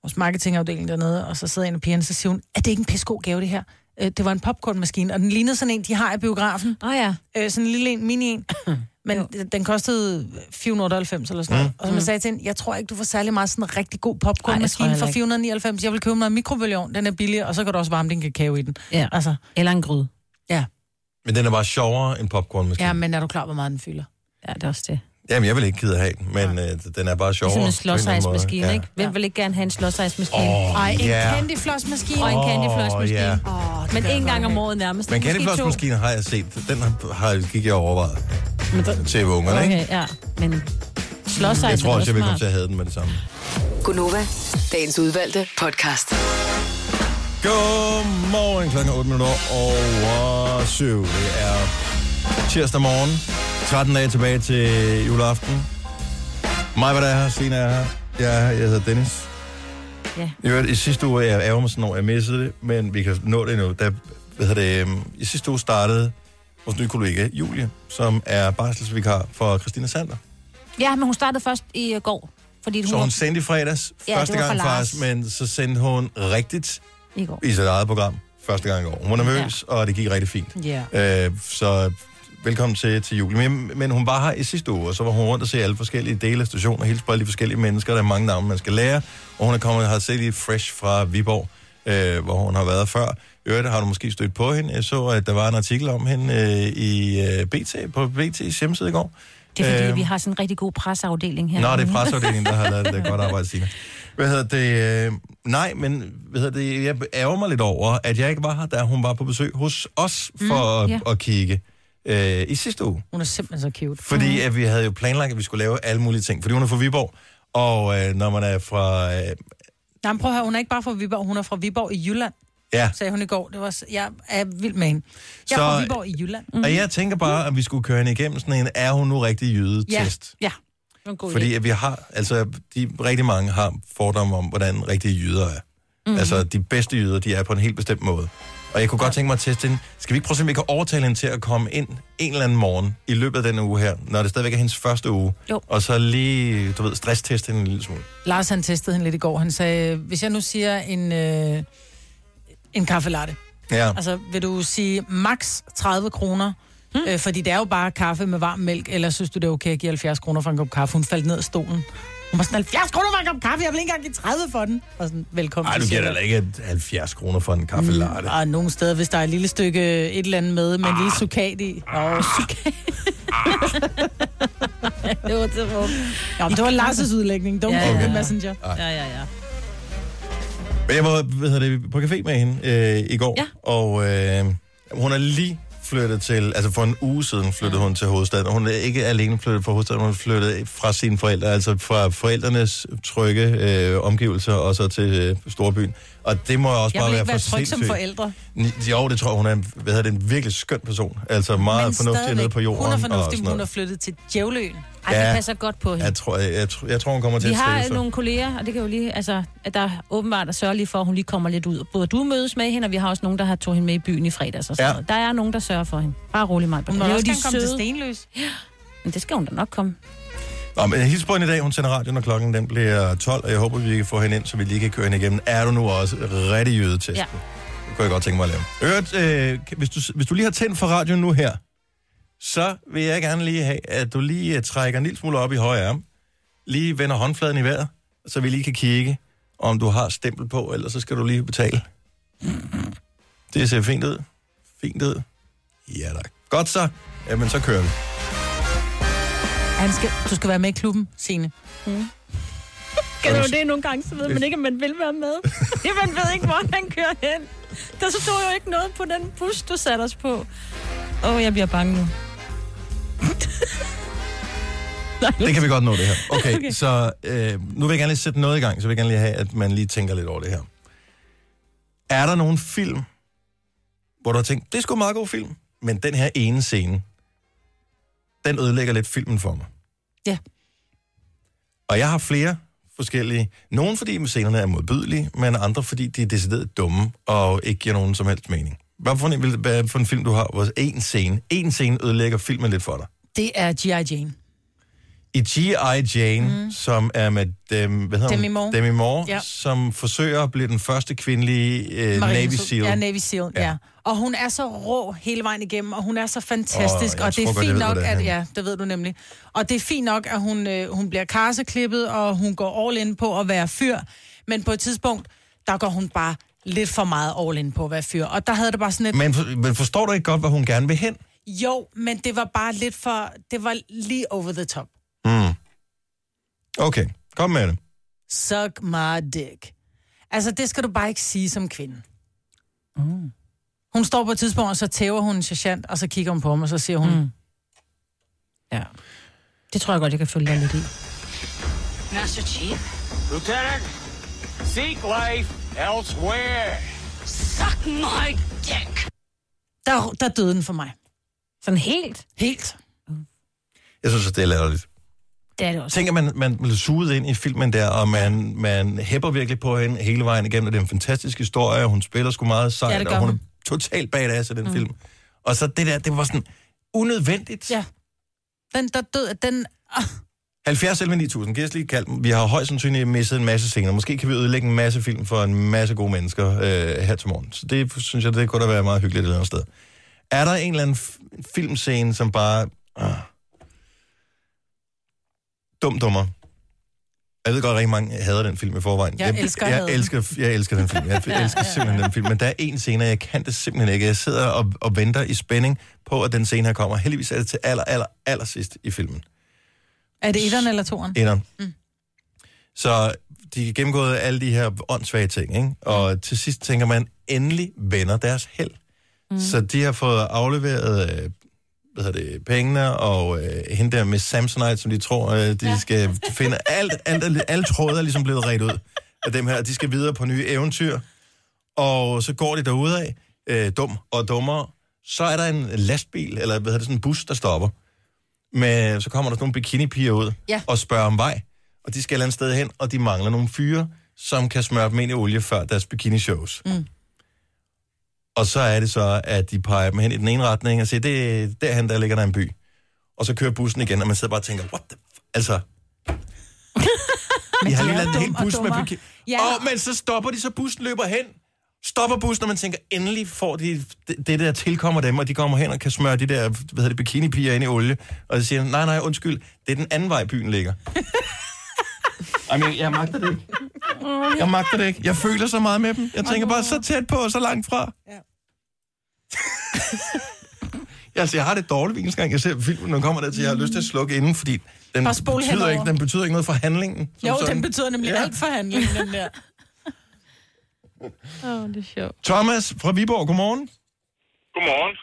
vores marketingafdeling dernede, og så sidder en af pigerne, så siger hun, at det ikke en pissegod gave, det her. Øh, det var en popcornmaskine, og den lignede sådan en, de har i biografen. Åh oh, ja. Øh, sådan en lille en, mini en. Men den- den kostede 498 eller sådan noget. Mm. Og som jeg sagde til hende, jeg tror ikke, du får særlig meget sådan en rigtig god popcornmaskine for ikke. 499. Jeg vil købe mig en mikrobølgeovn, den er billig, og så kan du også varme din kakao i den. ja. Altså, Eller en gryde. ja. Men den er bare sjovere end popcornmaskinen. ja, men er du klar, hvor meget den fylder? Ja, det er også det. Jamen, jeg vil ikke kide at have den, men øh, den er bare sjovere. Ligesom en på en slåsejsmaskine, Ja. ikke? Hvem vil ikke gerne have en slåsejsmaskine? Åh, Ej, en candyfloss-maskine. Og en candyfloss-maskine. ja. Åh, det Men en gang om året nærmest. Men candyfloss-maskinen har jeg set. Den har, har gik jeg overvejet til ungerne, ikke? Okay, ja. Men slåsejs Jeg tror er også, jeg vil komme til at have den med det samme. Gunova, dagens udvalgte podcast. Godmorgen klokken 8 minutter over 7. Det er tirsdag morgen. 13 dage tilbage til juleaften. Mig var der her, Signe er her. Jeg, er her. jeg hedder Dennis. Ja. I, øvrigt, I sidste uge, jeg ærger mig sådan over, jeg missede det, men vi kan nå det nu. Da, hvad det, øhm, I sidste uge startede vores nye kollega, Julie, som er barselsvikar for Christina Sander. Ja, men hun startede først i øh, går. Fordi hun, Så hun sendte i fredags Ja, første var gang faktisk, men så sendte hun rigtigt i går. i sit eget program første gang i år. Hun var nervøs, ja. og det gik rigtig fint. Ja. Øh, så velkommen til, til jul. Men, men hun var her i sidste uge, og så var hun rundt og se alle forskellige dele af stationen, helt på alle de forskellige mennesker. Der er mange navne, man skal lære. Og hun er kommet har set lidt fresh fra Viborg, øh, hvor hun har været før. Øvrigt har du måske stødt på hende. Jeg så, at der var en artikel om hende øh, i øh, BT, på BT's hjemmeside i går. Det er fordi, Øh, vi har sådan en rigtig god presseafdeling her. Nå, det er presseafdelingen, der har lavet det godt arbejde, Signe. Hvad hedder det? Øh, nej, men hvad hedder det? jeg ærger mig lidt over, at jeg ikke var her, da hun var på besøg hos os for mm, ja. at, at kigge øh, i sidste uge. Hun er simpelthen så cute. Fordi at vi havde jo planlagt, at vi skulle lave alle mulige ting. Fordi hun er fra Viborg, og øh, når man er fra... Øh, Nej, men prøv at høre, hun er ikke bare fra Viborg, hun er fra Viborg i Jylland, ja, sagde hun i går. Det var, jeg er vild med hende. Jeg er fra Viborg i Jylland. mm. og jeg tænker bare, at vi skulle køre hende igennem sådan en, er hun nu rigtig jyde-test? Ja. En god Fordi at vi har, altså, de, rigtig mange har fordomme om, hvordan rigtige jyder er. Mm. Altså, de bedste jyder, de er på en helt bestemt måde. Og jeg kunne godt tænke mig at teste hende. Skal vi ikke prøve at se, om vi kan overtale hende til at komme ind en eller anden morgen i løbet af denne uge her, når det stadigvæk er hendes første uge. Jo. Og så lige, du ved, stressteste hende en lille smule. Lars han testede hende lidt i går. Han sagde, hvis jeg nu siger en, øh, en kaffe latte, Ja. altså vil du sige max 30 kroner, hmm. øh, fordi det er jo bare kaffe med varm mælk, eller synes du det er okay at give 70 kroner for en kop kaffe? Hun faldt ned af stolen. Hun var sådan, 70 kroner for en kop kaffe, jeg vil ikke engang give 30 for den. Og sådan, velkommen Ej, du til giver da ikke 70 kroner for en kaffe latte. Og nogle steder, hvis der er et lille stykke et eller andet med, med en lille sukat i. Åh, sukat. Det var det var. Ja, men det var Lars' udlægning. Don't Ja, ja, ja, ja. ja. messenger. Ja, ja, ja. Men jeg var hvad hedder det, på café med hende øh, i går, Ja. og øh, hun er lige flyttet til, altså for en uge siden flyttede hun til hovedstaden. Og Hun er ikke alene flyttet fra hovedstaden, hun flyttet fra sine forældre, altså fra forældrenes trygge øh, omgivelser og så til øh, storbyen. Og det må også Jeg bare være for være tryg som forældre. Jo, det tror jeg, hun er en, hvad hedder det, en virkelig skøn person. Altså meget Men fornuftig nede på jorden. Hun er og fornuftig, hun er noget. flyttet til Djævløen. Ej, Ja. det passer godt på hende. Jeg tror, jeg, jeg, jeg tror, hun kommer til Vi at har trives. nogle kolleger, og det kan jo lige, altså, at der åbenbart er sørger lige for, at hun lige kommer lidt ud. Både du mødes med hende, og vi har også nogen, der har tog hende med i byen i fredags og sådan ja. noget. Der er nogen, der sørger for hende. Bare rolig mig. Hun må også gerne komme til Stenløs. Men det skal hun da nok komme. Nå, men hils på hende i dag. Hun sender radio, når klokken den bliver 12, og jeg håber, vi kan få hende ind, så vi lige kan køre hende igennem. Er du nu også rigtig jødetesten? Ja. Det kunne jeg godt tænke mig at lave. Øvrigt, øh, hvis, du, hvis du lige har tændt for radioen nu her, så vil jeg gerne lige have, at du lige øh, trækker en lille smule op i højre arm. Lige vender håndfladen i vejret, så vi lige kan kigge, om du har stempel på, eller så skal du lige betale. Det ser fint ud. Fint ud. Ja da. Godt så. Jamen, så kører vi. Han skal, du skal være med i klubben, Signe. Kan du det nogle gange, så ved man ikke, om man vil være med. man ved ikke, hvor han kører hen. Der stod jo ikke noget på den bus, du satte os på. Åh, oh, jeg bliver bange nu. Det kan vi godt nå, det her. Okay, okay. Okay. så øh, nu vil jeg gerne lige sætte noget i gang, så vil jeg gerne lige have, at man lige tænker lidt over det her. Er der nogen film, hvor du har tænkt, det er sgu en meget god film, men den her ene scene, den ødelægger lidt filmen for mig? Ja. Og jeg har flere forskellige. Nogle fordi scenerne er modbydelige, men andre fordi de er decideret dumme og ikke giver nogen som helst mening. Hvad for en, hvad for en film du har, hvor en scene, en scene ødelægger filmen lidt for dig? Det er G.I. Jane. I G.I. Jane, mm. som er med dem, hvad hedder Demi? Moore. Demi Moore, Ja. som forsøger at blive den første kvindelige øh, Marine Navy SEAL. Ja, Navy SEAL, Ja. ja. Og hun er så rå hele vejen igennem, og hun er så fantastisk, jeg og det er fint nok, hvad det er at... Ja, det ved du nemlig. Og det er fint nok, at hun, øh, hun bliver karseklippet, og hun går all in på at være fyr. Men på et tidspunkt, der går hun bare lidt for meget all in på at være fyr. Og der havde det bare sådan et... Men, for, men forstår du ikke godt, hvor hun gerne vil hen? Jo, men det var bare lidt for... Det var lige over the top. Mm. Okay, kom med det. Suck my dick. Altså, det skal du bare ikke sige som kvinde. Mm. Hun står på et tidspunkt, og så tæver hun en sergeant, og så kigger hun på ham, og så siger hun... Mm. Ja. Det tror jeg godt, jeg kan følge dig lidt i. Master Chief? Lieutenant, seek life elsewhere. Suck my dick. Der, der døde den for mig. Sådan helt. Helt. Jeg synes, at det er latterligt. Det er det også. Tænker man, man bliver suget ind i filmen der, og man, man hæpper virkelig på hende hele vejen igennem, og det er en fantastisk historie, og hun spiller sgu meget sejt, Ja, og hun, er totalt badass i den mm. film. Og så det der, det var sådan unødvendigt. Ja. Den, der død, den... Ah, 70 11 9000, giv os lige kald. Vi har højst sandsynligt misset en masse scener. Måske kan vi ødelægge en masse film for en masse gode mennesker øh, her til morgen. Så det synes jeg, det kunne da være meget hyggeligt et eller andet sted. Er der en eller anden filmscene, som bare... Ah, dum dummer. Jeg ved godt, at rigtig mange hader den film i forvejen. Jeg elsker jeg, hade jeg, den. elsker, jeg elsker den film. Jeg elsker simpelthen den film. Men der er en scene, og jeg kan det simpelthen ikke. Jeg sidder og, og venter i spænding på, at den scene her kommer. Heldigvis er det til aller, aller, aller sidst i filmen. er det etteren eller toeren? Etteren. Mm. Så de har gennemgået alle de her åndssvage ting, ikke? Og til sidst tænker man, endelig vender deres held. Mm. Så de har fået afleveret øh, hvad hedder det, pengene, og øh, hende der med Samsonite, som de tror, øh, de ja. skal finde. Alt, alt, alt, alle tråde er ligesom blevet ret ud af dem her. De skal videre på nye eventyr. Og så går de derude af, øh, dum og dummere. Så er der en lastbil, eller hvad hedder det, sådan en bus, der stopper. Men så kommer der sådan nogle bikinipiger ud Ja. og spørger om vej. Og de skal et eller andet sted hen, og de mangler nogle fyre, som kan smøre dem ind i olie før deres bikini-shows. Mm. Og så er det så, at de peger dem hen i den ene retning og siger, det er derhen, der ligger der en by. Og så kører bussen igen, og man sidder bare og tænker, what the f-? Altså, de har lige lavet en hel og bus med bikini. Ja. Åh, men så stopper de, så bussen løber hen. Stopper bussen, og man tænker, endelig får de det, det der tilkommer dem, og de kommer hen og kan smøre de der, hvad hedder det, bikinipiger ind i olie. Og så siger nej, nej, undskyld, det er den anden vej, byen ligger. Ej, men jeg, jeg magter det ikke. Jeg magter det ikke. Jeg føler så meget med dem. Jeg tænker bare, så tæt på og så langt fra. Ja. altså, jeg har det dårligt hver gang, jeg ser filmen, når kommer der til, jeg har lyst til at slukke inden, fordi den betyder, henover. ikke, den betyder ikke noget for handlingen. Jo, sådan. den betyder nemlig ja. alt for handlingen, den der. Åh, oh, det er sjovt. Thomas fra Viborg, godmorgen. Godmorgen.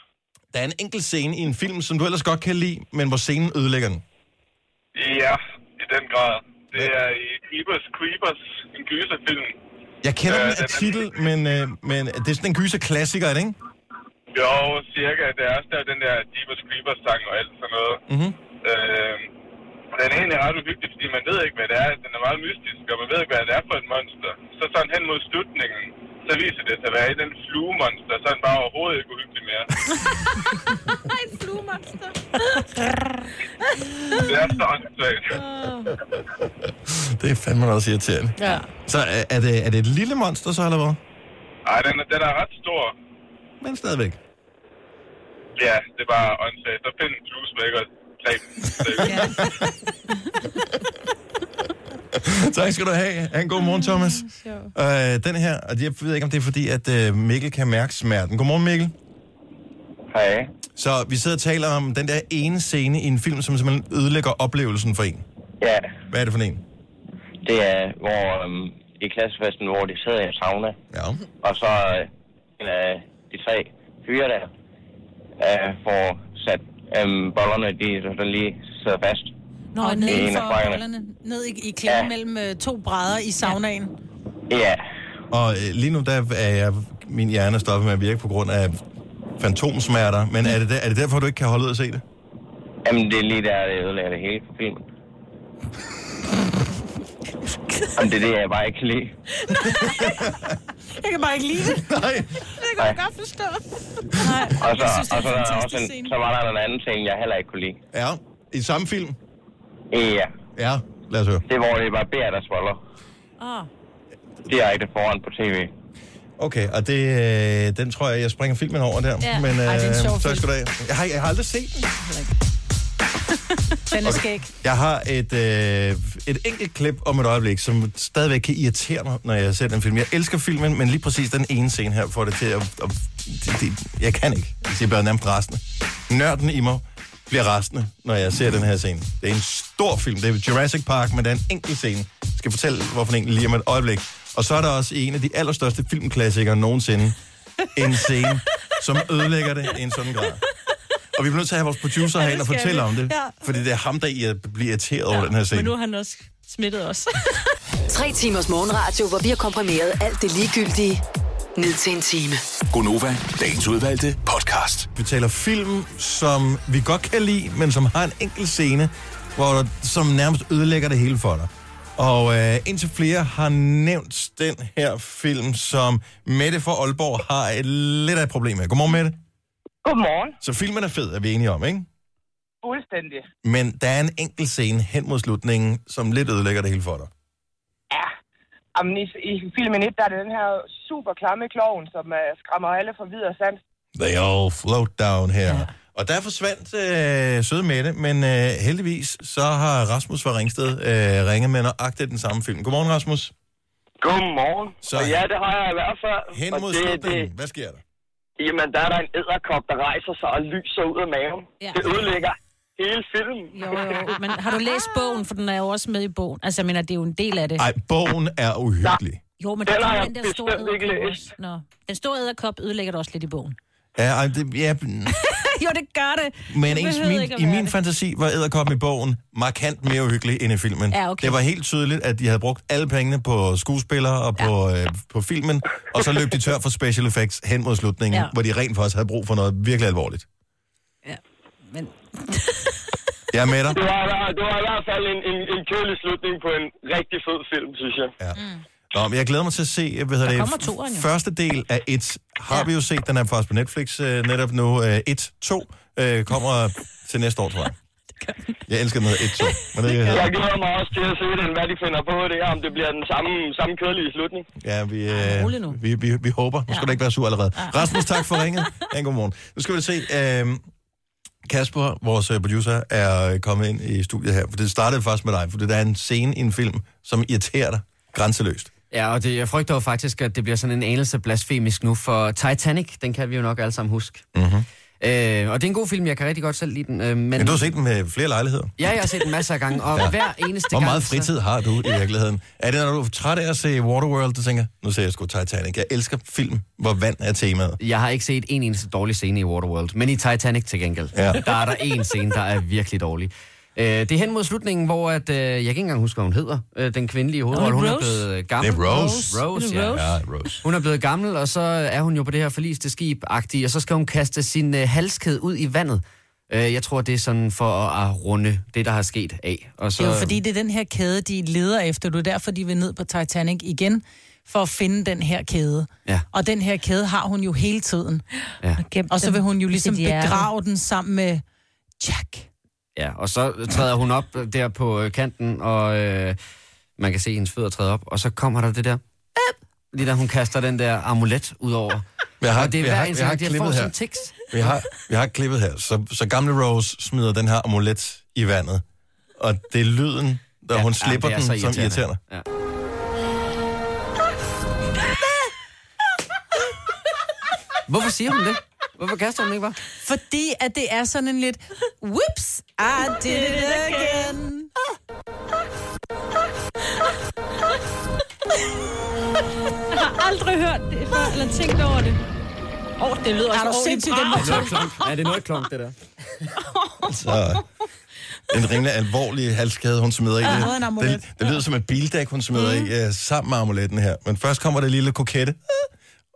Der er en enkelt scene i en film, som du ellers godt kan lide, men hvor scenen ødelægger den. Ja, i den grad. Det er i Jeepers Creepers, en gyserfilm. Jeg kender Ja, den af titel, men, øh, men det er sådan en gyser klassiker, er det ikke? Jo, cirka. Det er også der, den der Jeepers Creepers sang og alt sådan noget. Mhm. Øh, den er egentlig ret uhyggelig, fordi man ved ikke, hvad det er. Den er meget mystisk, og man ved ikke, hvad det er for et monster. Så sådan hen mod slutningen, så viser det sig at være i den fluemonster, så er den bare overhovedet ikke uhyggelig mere. En fluemonster. Det er så åndssvagt. Det er fandme også irriterende. Ja. Så er, er, det, er det et lille monster så, eller hvad? Ej, den, er- den er ret stor. Men stadigvæk. Ja, det er bare åndssvagt. Så find en fluesmækker og dræb den. tak skal du have. Ha' en god morgen, Thomas. Øh, den her, og jeg ved ikke, om det er fordi, at øh, Mikkel kan mærke smerten. Godmorgen, Mikkel. Hej. Så vi sidder og taler om den der ene scene i en film, som simpelthen ødelægger oplevelsen for en. Ja, Hvad er det for en? det er hvor øhm, i klassefesten, hvor de sidder i en sauna, Ja. og så øh, en af de tre fyre der øh, får sat øhm, bollerne, de der lige sidder fast. Nå, det ned i en for bollerne. Ned i, i klemme Ja. mellem øh, to brædder i saunaen. Ja, Og øh, lige nu der er jeg, min hjerne er stoppet med at virke på grund af fantomsmerter. Men er det, der, er det derfor, du ikke kan holde ud at se det? jamen det er lige der, det ødelægger det hele på filmen. Jamen, det er det, jeg bare ikke kan lide. Jeg kan bare ikke lide det. Nej. Det kan jeg godt forstå. Nej, Og så, synes, det og så, er en og så var der en anden ting, jeg heller ikke kunne lide. Ja, i samme film. Ja, Ja, lad os høre. det er, hvor det var Bea, der svolder. Ah. Direkte foran på tv. Okay, og det, øh, den tror jeg, jeg springer filmen over der. Ja. Men, Ej, det er en sjov skal du af. Jeg har, jeg har aldrig set den. Den er skæg. Jeg har et, øh, et enkelt klip om et øjeblik, som stadigvæk kan irritere mig, når jeg ser den film. Jeg elsker filmen, men lige præcis den ene scene her får det til at... at det, det, jeg kan ikke. Jeg bliver nærmest rasende. Nørden i mig bliver rasende, når jeg ser den her scene. Det er en stor film. Det er Jurassic Park, men det er en enkelt scene. Jeg skal fortælle, hvorfor en lige om et øjeblik. Og så er der også en af de allerstørste filmklassikere nogensinde. En scene, som ødelægger det i en sådan grad. Og vi bliver nødt til at have vores producer herinde og fortælle vi. om det. Ja. Fordi det er ham, der bliver irriteret over den her scene. Men nu er han også smittet os. Tre timers morgenradio, hvor vi har komprimeret alt det ligegyldige ned til en time. Gonova, dagens udvalgte podcast. Vi taler film, som vi godt kan lide, men som har en enkelt scene, hvor som nærmest ødelægger det hele for dig. Og øh, indtil flere har nævnt den her film, som Mette fra Aalborg har et lidt af et problem med. Godmorgen, Mette. Godmorgen. Så filmen er fed, er vi enige om, ikke? Fuldstændig. Men der er en enkelt scene hen mod slutningen, som lidt ødelægger det hele for dig. Ja. Jamen, i, I filmen 1, der er det den her super klamme klovn, som uh, skræmmer alle for videre sand. They all float down her. Ja. Og der forsvandt øh, søde Mette, men øh, heldigvis så har Rasmus fra Ringsted øh, ringet med nøjagtigt den samme film. Godmorgen, Rasmus. Godmorgen. Så- Og ja, det har jeg i hvert fald. Hen mod det, slutningen. det, Hvad sker der? Jamen, der er der en æderkop, der rejser sig og lyser ud af maven. Ja. Det ødelægger hele filmen. Jo, jo. Men har du læst bogen? For den er jo også med i bogen. Altså, jeg mener, det er jo en del af det. Ej, bogen er uhyggelig. Jo, men Den der jeg den der store æderkop. Nå. Den store æderkop ødelægger det også lidt i bogen. Ja, ej, det, ja, jo, det gør det. men ens, min, i min det. fantasi var æderkoppen i bogen markant mere uhyggelig end i filmen. Ja, okay. Det var helt tydeligt, at de havde brugt alle pengene på skuespillere og ja. på, øh, på filmen, og så løb de tør for special effects hen mod slutningen. Ja. hvor de rent faktisk havde brug for noget virkelig alvorligt. Ja. Jeg er med dig. Det var, det var i hvert fald en, en, en kedelig slutning på en rigtig fed film, synes jeg. Ja. Nå, men jeg glæder mig til at se, hvad hedder Der det, jo. første del af et har Ja. vi jo set, den er faktisk på Netflix øh, netop nu. Øh, 1, 2 øh, kommer til næste år, tror jeg. Jeg elsker den hedder 1, 2. Men det, Jeg glæder mig også til at se den, hvad de finder på det her, om det bliver den samme, samme kedelige slutning. ja, vi, Ja, øh, vi, vi, vi håber. Nu skal du ikke være sur allerede. Rasmus, tak for ringet. Ja, godmorgen. Nu skal vi se. Øh, Kasper, vores øh, producer, er kommet ind i studiet her. For det startede faktisk med dig, for der er en scene i en film, som irriterer dig grænseløst. Ja, og det, jeg frygter jo faktisk, at det bliver sådan en anelse blasfemisk nu, for Titanic, den kan vi jo nok alle sammen huske. Mm-hmm. Øh, og det er en god film, jeg kan rigtig godt selv lide den. Øh, men, Men du har set den med flere lejligheder. Ja, jeg har set den masser af gange, og ja. hver eneste Hvor gang... meget fritid har du i virkeligheden? Er det, når du er træt af at se Waterworld, du tænker, nu ser jeg sgu Titanic. Jeg elsker film, hvor vand er temaet. Jeg har ikke set en eneste dårlig scene i Waterworld, men i Titanic til gengæld, ja. der er der en scene, der er virkelig dårlig. Øh, det er hen mod slutningen, hvor at, øh, jeg kan ikke engang huske, hvad hun hedder, øh, den kvindelige hovedrolle. Hun er blevet øh, gammel. Det er Rose. Rose, ja. Rose? Ja, Rose. Hun er blevet gammel, og så er hun jo på det her forliste skib-agtige, og så skal hun kaste sin øh, halskæde ud i vandet. Øh, jeg tror, det er sådan for at, at runde det, der har sket af. Og så, Det er jo fordi, det er den her kæde, de leder efter. Det er derfor, de vil ned på Titanic igen, for at finde den her kæde. Ja. Og den her kæde har hun jo hele tiden. Ja. Og så vil hun jo ligesom begrave den sammen med Jack. Ja, og så træder hun op øh, der på øh, kanten, og øh, man kan se hendes fødder træde op, og så kommer der det der... Lige da hun kaster den der amulet ud over. Jeg har, og det er vi hver har, eneste vi har gang, jeg får her. en tekst. Vi har, vi har klippet her. Så, så gamle Rose smider den her amulet i vandet. Og det er lyden, da ja, hun slipper er den, så som irriterende. Ja. Hvorfor siger hun det? Hvorfor kaster hun den ikke bare? Fordi at det er sådan en lidt, whoops, I did it again. jeg har aldrig hørt det før, eller tænkt over det. Åh, oh, det lyder også Er du ordentligt den var. Ja, det er noget klonk, det der. Så en rimelig alvorlig halskæde, hun smider i. Ja, det, det lyder som et bildæk, hun smider mm. i, uh, sammen med amuletten her. Men først kommer det lille kokette,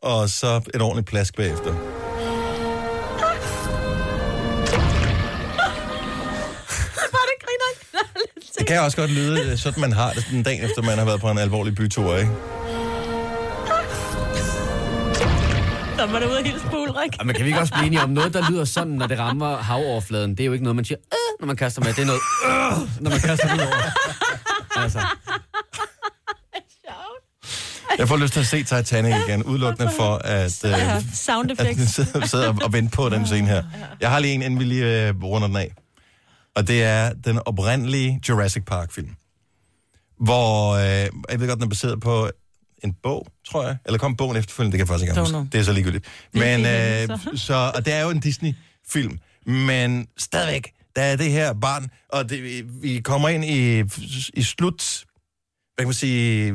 og så et ordentligt plask bagefter. Det kan også godt lyde, øh, sådan man har det den dag efter, man har været på en alvorlig bytur, ikke? Så var det ude af hele Ulrik. Ja, men kan vi ikke også blive enige om noget, der lyder sådan, når det rammer havoverfladen? Det er jo ikke noget, man siger, øh, når man kaster med. Det er noget, øh, når man kaster ud over. Altså, Jeg får lyst til at se Titanic igen, udelukkende for at, øh, Ja, sound at sidde og, og vente på den scene her. Jeg har lige en, inden vi lige øh, runder den af. Og det er den oprindelige Jurassic Park-film. Hvor, øh, jeg ved godt, den er baseret på en bog, tror jeg. Eller kom bogen efterfølgende, det kan jeg faktisk ikke huske. Det er så ligegyldigt. Men, øh, så, og det er jo en Disney-film. Men stadigvæk, der er det her barn, og det, vi kommer ind i, i slut hvad kan man sige,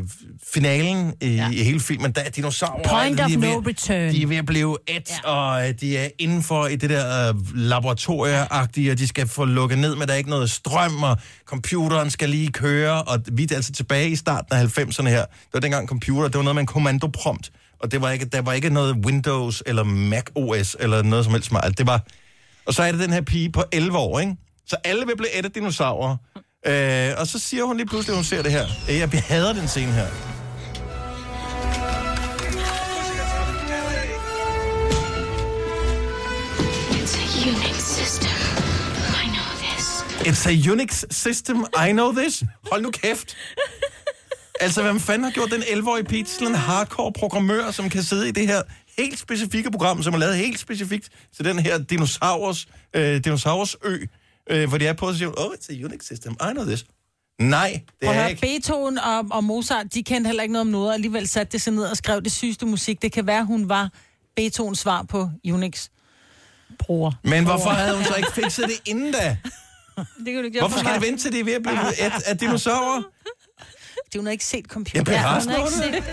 finalen i, ja. i hele filmen, der er dinosaurer. Point de of no ved, return. De er ved at blive et, ja. og øh, de er indenfor i det der øh, laboratorieagtige, og de skal få lukket ned, men der er ikke noget strøm, og computeren skal lige køre, og vi er altså tilbage i starten af 90'erne her. Det var dengang computer, det var noget med en kommandoprompt, og det var ikke, der var ikke noget Windows eller Mac OS eller noget som helst smart. Det var, og så er det den her pige på 11 år, ikke? Så alle vil blive et af dinosaurer. Øh, og så siger hun lige pludselig, at hun ser det her. Øh, Jeg hader den scene her. It's a Unix system. I know this. It's a Unix system, I know this. Hold nu kæft. Altså, hvem fanden har gjort den 11-årige pige til en hardcore programmør, som kan sidde i det her helt specifikke program, som er lavet helt specifikt til den her dinosaurus, øh, dinosaurus ø, øh, hvor de er siger, oh, it's a Unix system, I know this. Nej, det Prøv er høre, ikke. Beethoven og, og Mozart, de kendte heller ikke noget om noget, og alligevel satte det sig ned og skrev det sygeste musik. Det kan være, hun var Beethovens svar på Unix. Bruger. Men hvorfor havde hun så ikke fikset det inden da? Det kan du ikke Hvorfor skal det vente til det er ved at blive et af dinosaurer? Det hun har ikke set computer. Ja, hun har ikke resten set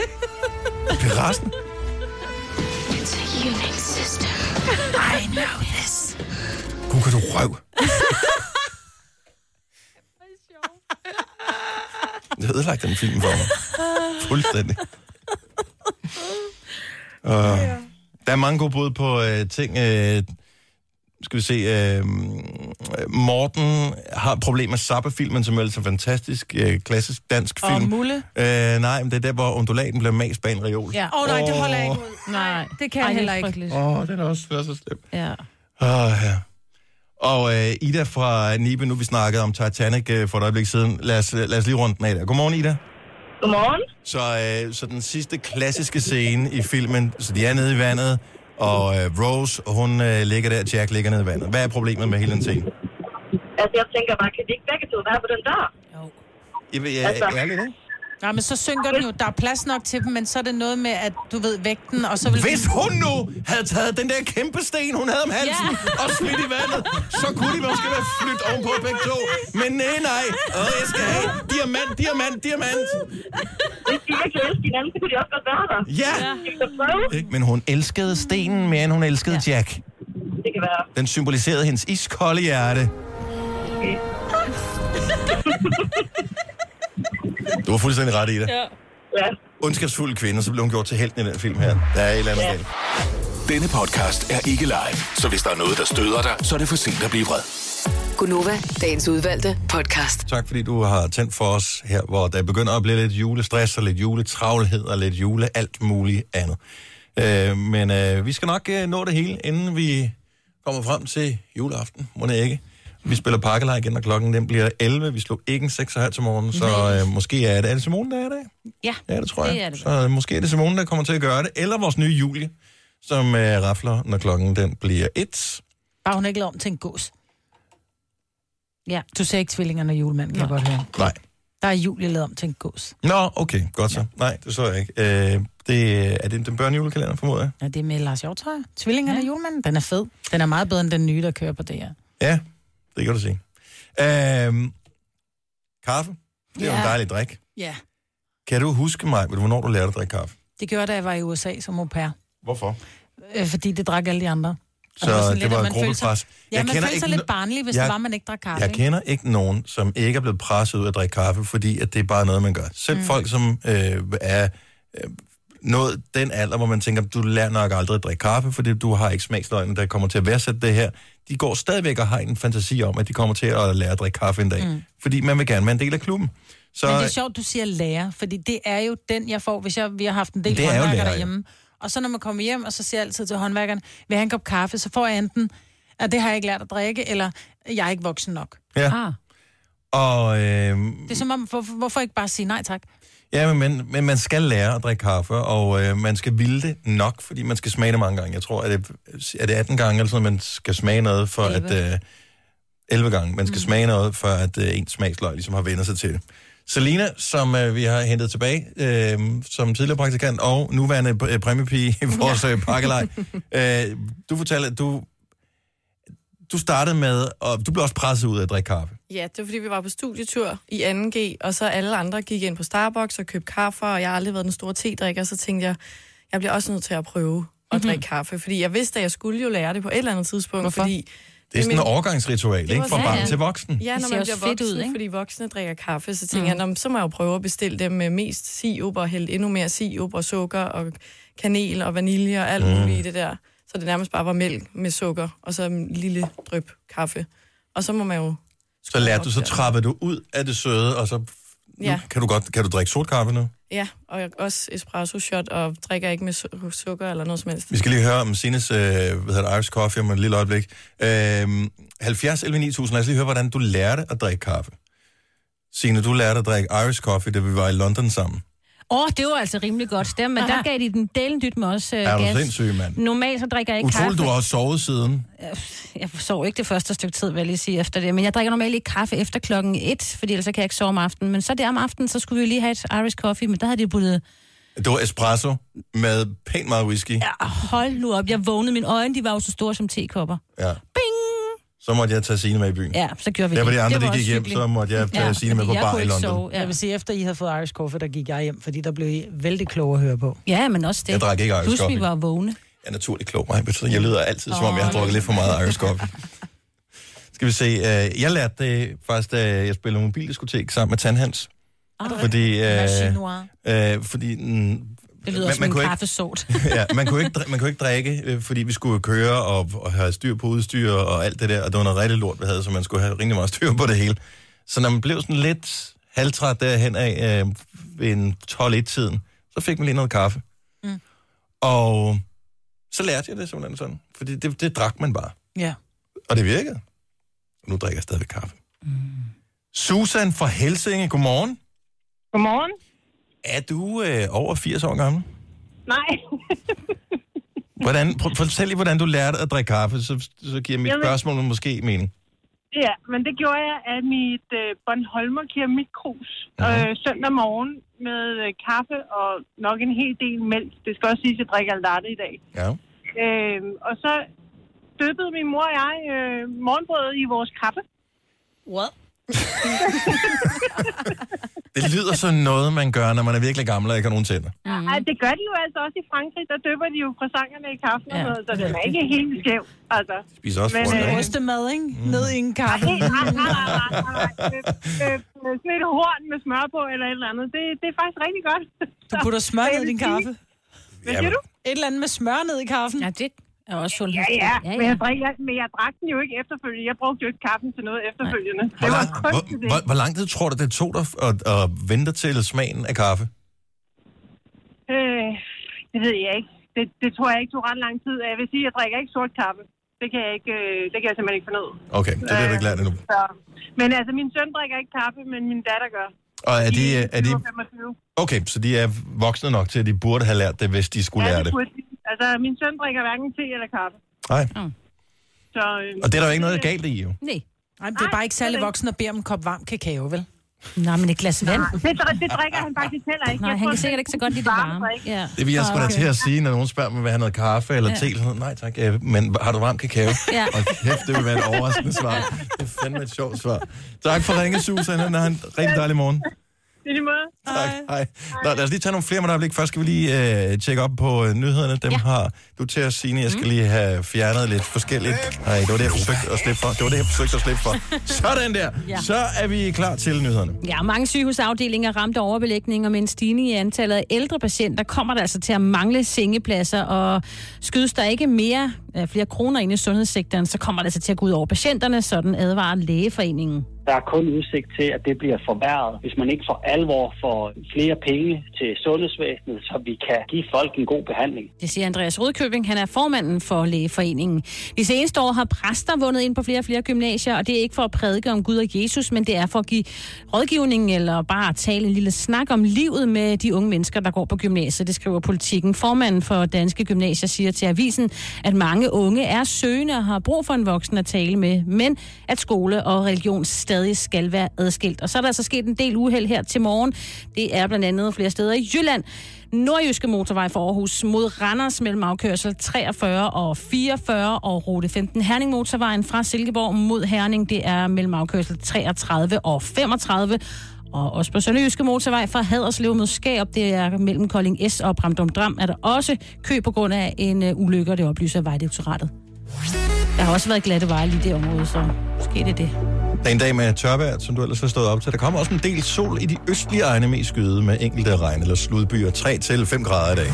Piraten? It's a Unix system. I know. Gud, kan du røv. Det har ødelagt den film for mig. Fuldstændig. Uh, der er mange gode bud på uh, ting. Uh, skal vi se. Uh, Morten har problemer med Zappa-filmen, som er altså fantastisk, uh, klassisk dansk Og film. Mulle? Uh, nej, men det er der, hvor undulaten bliver mast bag en reol. Ja. Åh oh, nej, det holder jeg ikke ud. Nej, det kan jeg heller ikke. Åh, oh, den er også den er så slem. Ja. Åh, ja. Og øh, Ida fra Nibe, nu vi snakkede om Titanic øh, for et øjeblik siden. Lad os, lad os lige rundt den af der. Godmorgen, Ida. Godmorgen. Så, øh, så den sidste klassiske scene i filmen, så de er nede i vandet, og øh, Rose, hun øh, ligger der, Jack ligger nede i vandet. Hvad er problemet med hele den scene? Altså, jeg tænker bare, kan de ikke begge to være på den dør? Jeg, jeg, jeg, Altså. ærligt, ikke? Nej, men så synker den jo. Der er plads nok til dem, men så er det noget med, at du ved, vægten, og så vil... Hvis hun nu havde taget den der kæmpe sten, hun havde om halsen, Ja. og smidt i vandet, så kunne de måske være flyttet ovenpå begge to. Men nej, nej. Åh, jeg skal have diamant, diamant, diamant. Hvis de virkelig elsker hinanden, så kunne de også godt være der. Ja. Ikke? Men hun elskede stenen mere, end hun elskede ja. Jack. Det kan være. Den symboliserede hendes iskolde hjerte. Du var fuldstændig ret i det. Ja. ja. Ondskabsfuld kvinde, så blev hun gjort til helten i den film her. Der er et eller andet ja. galt. Denne podcast er ikke live, så hvis der er noget, der støder dig, så er det for sent at blive vred. Gunova, dagens udvalgte podcast. Tak fordi du har tændt for os her, hvor der begynder at blive lidt julestress og lidt juletravlhed og lidt jule alt muligt andet. Øh, men øh, vi skal nok øh, nå det hele, inden vi kommer frem til juleaften, må det ikke. Vi spiller pakkelej igen, og klokken den bliver 11. Vi slog ikke en 6 her til morgen, så øh, måske er det, er det Simone, der er i dag? Ja, Ja, det tror jeg. det er det. Så øh, måske er det Simone, der kommer til at gøre det, eller vores nye Julie, som øh, rafler, når klokken den bliver 1. Bare hun ikke lavet om til en gås. Ja. Du ser ikke tvillingerne og julemanden, kan jeg godt høre. Nej. Der er Julie lavet om til en gås. Nå, okay, godt så. Nej, det så jeg ikke. Øh, det, er det den børnejulekalender, formoder jeg? Ja, det er med Lars Hjortøj. Tvillingerne ja. og julemanden. Den er fed. Den er meget bedre end den nye, der kører på det her. Ja, det kan du sige. Øhm, kaffe, det er jo en Ja. dejlig drik. Ja. Kan du huske mig, hvornår du lærte at drikke kaffe? Det gjorde jeg, da jeg var i USA som au pair. Hvorfor? Øh, fordi det drak alle de andre. Så det lidt, var at et man følte sig- gruppepres. Ja, Jeg man følte sig lidt barnlig, hvis Jeg- det var, man ikke drak kaffe. Jeg ikke? kender ikke nogen, som ikke er blevet presset ud af at drikke kaffe, fordi at det er bare noget, man gør. Selv mm. folk, som øh, er øh, nået den alder, hvor man tænker, du lærer nok aldrig at drikke kaffe, fordi du har ikke smagsløgnen, der kommer til at værdsætte det her. De går stadigvæk og har en fantasi om, at de kommer til at lære at drikke kaffe en dag. Mm. Fordi man vil gerne være en del af klubben. Så Men det er sjovt, du siger lærer, fordi det er jo den, jeg får, hvis jeg, vi har haft en del Det er jo håndværkere lærer, ja. derhjemme. Og så når man kommer hjem, og så siger jeg altid til håndværkeren, vil jeg have en kop kaffe, så får jeg enten, at det har jeg ikke lært at drikke, eller jeg er ikke voksen nok. Ja. Ah. Og, øh, Det er som om, hvor, hvorfor ikke bare sige nej tak? Ja, men, men, man skal lære at drikke kaffe, og øh, man skal ville det nok, fordi man skal smage det mange gange. Jeg tror, at det, er det 18 gange, eller sådan, man skal smage noget for 11. at... Øh, 11 gange. Man skal mm. smage noget, for at øh, ens smagsløg ligesom har vendt sig til det. Selina, som øh, vi har hentet tilbage, øh, som tidligere praktikant og nuværende øh, præmiepige i vores ja. pakkelej. øh, du fortalte, at du, du startede med, og du blev også presset ud af at drikke kaffe. Ja, det var fordi, vi var på studietur i 2G, og så alle andre gik ind på Starbucks og købte kaffe, og jeg har aldrig været den store te-drikker, så tænkte jeg, jeg bliver også nødt til at prøve at drikke kaffe, fordi jeg vidste, at jeg skulle jo lære det på et eller andet tidspunkt, Hvorfor? fordi... Det er sådan en overgangsritual, Det ikke? Fra barn ja. til voksen. Ja, når ser man også bliver fedt voksen, ud, ikke? fordi voksne drikker kaffe, så tænker Mm. jeg, "Nå, men så må jeg jo prøve at bestille dem med mest sirup og hælde endnu mere sirup og sukker og kanel og vanilje og alt Mm. muligt i det der. Så det nærmest bare var mælk med sukker, og så en lille dryp kaffe. Og så må man jo... Så lærte du, så trappede du ud af det søde, og så Ja. kan du godt kan du drikke sort kaffe nu? Ja, og jeg også espresso shot, og drikker ikke med su- sukker eller noget som helst. Vi skal lige høre om Sines, øh, hvad hedder Irish Coffee om et lille øjeblik. Øh, 70 11 9000, lad os lige høre, hvordan du lærte at drikke kaffe. Signe, du lærte at drikke Irish Coffee, da vi var i London sammen. Åh, oh, det var altså rimelig godt. Der, men der gav de den delen dyt med os uh, Er du gas. sindssyg, mand? Normalt så drikker jeg ikke Utroligt, kaffe. du har også sovet siden. Jeg sov ikke det første stykke tid, vil jeg lige sige efter det. Men jeg drikker normalt ikke kaffe efter klokken 1, fordi ellers så kan jeg ikke sove om aftenen. Men så der om aftenen, så skulle vi lige have et Irish coffee, men der havde de puttet... Det var espresso med pænt meget whisky. Ja, hold nu op, jeg vågnede, mine øjne de var jo så store som tekopper. Ja. Så måtte jeg tage Signe med i byen. Ja, så gjorde vi Der det. var de andre, Det de var gik også hjem, hyggeligt. så måtte jeg tage Ja, Signe med på bar i London. sove. Jeg vil sige, efter I havde fået Irish Coffee, der gik jeg hjem, fordi der blev I vældig kloge at høre på. Ja, men også det. Jeg drak ikke Irish Plus, coffee. vi var vågne. Jeg er naturligt klog, mig, jeg lyder altid, som om jeg har drukket lidt for meget Irish Coffee. Skal vi se, øh, jeg lærte det faktisk, da jeg spillede mobildiskotek sammen med Tandhans. Ah, Fordi, øh, øh, fordi Det lyder som en kunne ikke- kaffesort. ja, man kunne ikke, man kunne ikke drikke, øh, fordi vi skulle køre og, og have styr på udstyr og alt det der, og det var noget rigtig lort, vi havde, så man skulle have rimelig meget styr på det hele. Så når man blev sådan lidt halvtræt derhen af øh, ved en 12-1-tiden, så fik man lige noget kaffe. Mm. Og så lærte jeg det simpelthen sådan, fordi det, det drak man bare. Ja. Og det virkede. Nu drikker jeg stadigvæk kaffe. Mm. Susan fra Helsinge, godmorgen. Godmorgen. Er du øh, over 80 år gammel? Nej. Hvordan, prøv, fortæl lige, hvordan du lærte at drikke kaffe, så, så giver mit Jamen- spørgsmål måske mening. Ja, men det gjorde jeg af mit øh, Bornholmer keramikkrus øh, søndag morgen med øh, kaffe og nok en hel del mælk. Det skal også siges, at jeg drikker latte i dag. Ja. Øh, og så dyppede min mor og jeg øh, morgenbrødet i vores kaffe. What? Det lyder sådan noget, man gør, når man er virkelig gammel og ikke har nogen tænder. Mm. Ej, det gør de jo altså også i Frankrig. Der dypper de jo croissanterne i kaffen og Ja, noget, så den er ikke helt skæv. Altså. Spiser også Men, øh, ikke? Ostemad, ikke? Mm. Ned i en kaffe. Nej, nej, nej, nej, Sådan et horn med smør på eller et eller andet. Det, det er faktisk rigtig godt. Du putter smør ned i din kaffe. Hvad siger du? Et eller andet med smør ned i kaffen. Ja, det er også sundt. Ja, ja, men jeg, drikker, men jeg drak den jo ikke efterfølgende. Jeg brugte jo ikke kaffen til noget efterfølgende. Hvor, Det var lang, kun hvor, til det. hvor, hvor lang tid tror du, det tog dig at, at vente til smagen af kaffe? Øh, det ved jeg ikke. Det, det tror jeg ikke tog ret lang tid. Jeg vil sige, at jeg drikker ikke sort kaffe. Det kan jeg, ikke, øh, det kan jeg simpelthen ikke finde ud. Okay, det er det, vi lært nu. Så. Men altså, min søn drikker ikke kaffe, men min datter gør. Og er de, er de, 25. okay, så de er voksne nok til, at de burde have lært det, hvis de skulle Ja, lære det burde de. Altså, min søn drikker hverken te eller kaffe. Nej. Så, øh, Og det er der jo ikke noget galt i, jo. Nej. Nej, det er bare ikke særlig voksen at bede om en kop varm kakao, vel? Nej, men et glas vand. Det, dr- det drikker han faktisk heller ikke. Nej, Jeg han tror, kan det sikkert er ikke så godt lide det varme. Ja. Det vil jeg sgu da Okay. til at sige, når nogen spørger mig, vil have noget kaffe eller Ja. te. Så, Nej tak, men har du varm kakao? Ja. Og kæft, det vil være et overraskende svar. Det er fandme et sjovt svar. Tak for ringe, Susan. Ha' en rigtig dejlig morgen. I lige måde. Tak, hej. Nå, lad os lige tage nogle flere med øjeblik. Først skal vi lige øh, tjekke op på øh, nyhederne. Dem ja. har du til at sige, jeg skal lige have fjernet lidt forskelligt. Nej, det var det, jeg forsøgte at slippe for. Det var det, jeg forsøgte at slippe for. Sådan der. Ja. Så er vi klar til nyhederne. Ja, mange sygehusafdelinger ramt af overbelægning, og med en stigning i antallet af ældre patienter kommer der altså til at mangle sengepladser, og skydes der ikke mere, øh, flere kroner ind i sundhedssektoren, så kommer det altså til at gå ud over patienterne, sådan advarer Lægeforeningen. Der er kun udsigt til, at det bliver forværret, hvis man ikke for alvor får flere penge til sundhedsvæsenet, så vi kan give folk en god behandling. Det siger Andreas Rudkøbing, han er formanden for Lægeforeningen. De seneste år har præster vundet ind på flere og flere gymnasier, og det er ikke for at prædike om Gud og Jesus, men det er for at give rådgivning eller bare at tale en lille snak om livet med de unge mennesker, der går på gymnasiet. Det skriver politikken. Formanden for Danske Gymnasier siger til avisen, at mange unge er søgende og har brug for en voksen at tale med, men at skole og religion stadig skal være adskilt. Og så er der altså sket en del uheld her til morgen. Det er blandt andet flere steder i Jylland. Nordjyske motorvej for Aarhus mod Randers mellem afkørsel 43 og 44 og rute 15 Herning motorvejen fra Silkeborg mod Herning. Det er mellem afkørsel 33 og 35. Og også på Sønderjyske motorvej fra Haderslev mod Skab, det er mellem Kolding S og Bramdom Dram, er der også kø på grund af en øh, ulykke, og det oplyser Vejdirektoratet. Der har også været glatte veje lige i det område, så måske det er det. Det er en dag med tørvejr, som du ellers har stået op til. Der kommer også en del sol i de østlige egne mest skyde med enkelte regn- eller sludbyer. 3-5 grader i dag.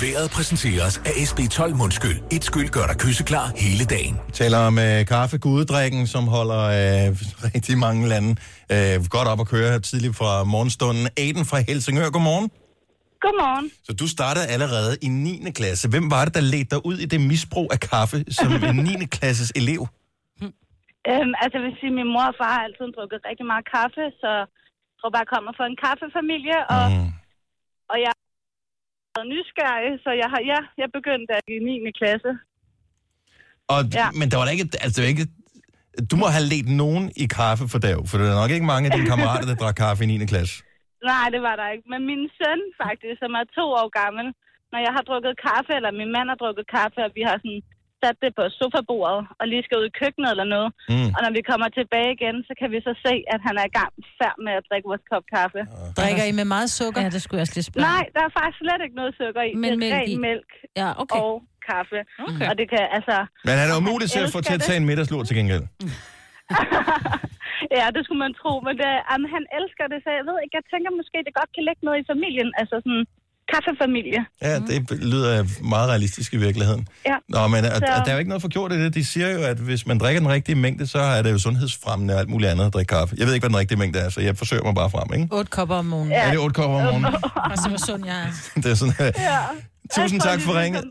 Vejret præsenteres af SB12 Mundskyld. Et skyld gør dig kysseklar hele dagen. Vi taler om øh, kaffe, gudedrikken, som holder øh, rigtig mange lande øh, godt op at køre her tidligt fra morgenstunden. Aiden fra Helsingør, godmorgen. Godmorgen. Så du startede allerede i 9. klasse. Hvem var det, der ledte dig ud i det misbrug af kaffe som en 9. klasses elev? Øhm, altså, jeg vil sige, min mor og far har altid drukket rigtig meget kaffe, så jeg tror bare, jeg kommer fra en kaffefamilie, og, mm. og jeg er nysgerrig, så jeg har, ja, jeg begyndte i 9. klasse. Og, Ja. Men der var da ikke, altså det var ikke, du må have ledt nogen i kaffe for dag, for der er nok ikke mange af dine kammerater, der drak kaffe i 9. klasse. Nej, det var der ikke. Men min søn faktisk, som er to år gammel, når jeg har drukket kaffe, eller min mand har drukket kaffe, og vi har sådan sat det på sofabordet, og lige skal ud i køkkenet eller noget. Mm. Og når vi kommer tilbage igen, så kan vi så se, at han er i gang færd med at drikke vores kop kaffe. Drikker I med meget sukker? Ja, det skulle jeg også lige spørge. Nej, der er faktisk slet ikke noget sukker i. Men det er mælk ren i. mælk Ja, okay. og kaffe. Okay. Og det kan altså... Men han er umulig til at få til at tage en middagslur til gengæld. Ja, det skulle man tro, men det, jamen, han elsker det, så jeg ved ikke, jeg tænker måske, det godt kan ligge noget i familien, altså sådan kaffefamilie. Ja, det lyder meget realistisk i virkeligheden. Ja. Nå, men og, Så- der er jo ikke noget forgjort i det. De siger jo, at hvis man drikker den rigtige mængde, så er det jo sundhedsfremmende og alt muligt andet at drikke kaffe. Jeg ved ikke, hvad den rigtige mængde er, så jeg forsøger mig bare frem, ikke? 8 kopper om morgenen. Ja. Er det otte kopper om morgenen? Og så hvor sund jeg er. Det er sådan, Ja. Tusind tak for er ringet.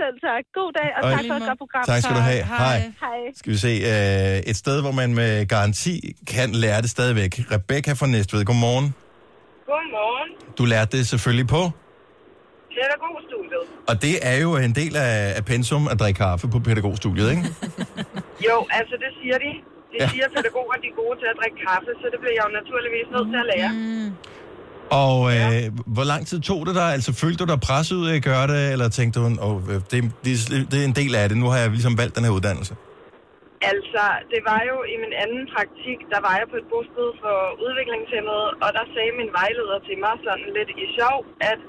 Selv tak. God dag, og Og- tak for et godt program. Tak skal du have. Hej. Hej. Skal vi se, øh, et sted, hvor man med garanti kan lære det stadigvæk. Rebecca fra Næstved, godmorgen. Godmorgen. Du lærte det selvfølgelig på, Pædagogstudiet. og det er jo en del af, af pensum at drikke kaffe på pædagogstudiet, ikke? Jo, altså det siger de. De Ja. siger, at pædagoger de er gode til at drikke kaffe, så det bliver jeg jo naturligvis nødt til at lære. Mm. Og øh, hvor lang tid tog det dig? Altså, følte du dig presset ud af at gøre det, eller tænkte du, oh, det, det, det er en del af det, nu har jeg ligesom valgt den her uddannelse? Altså, det var jo i min anden praktik, der var jeg på et bosted for udviklingshemmede, og der sagde min vejleder til mig sådan lidt i sjov, at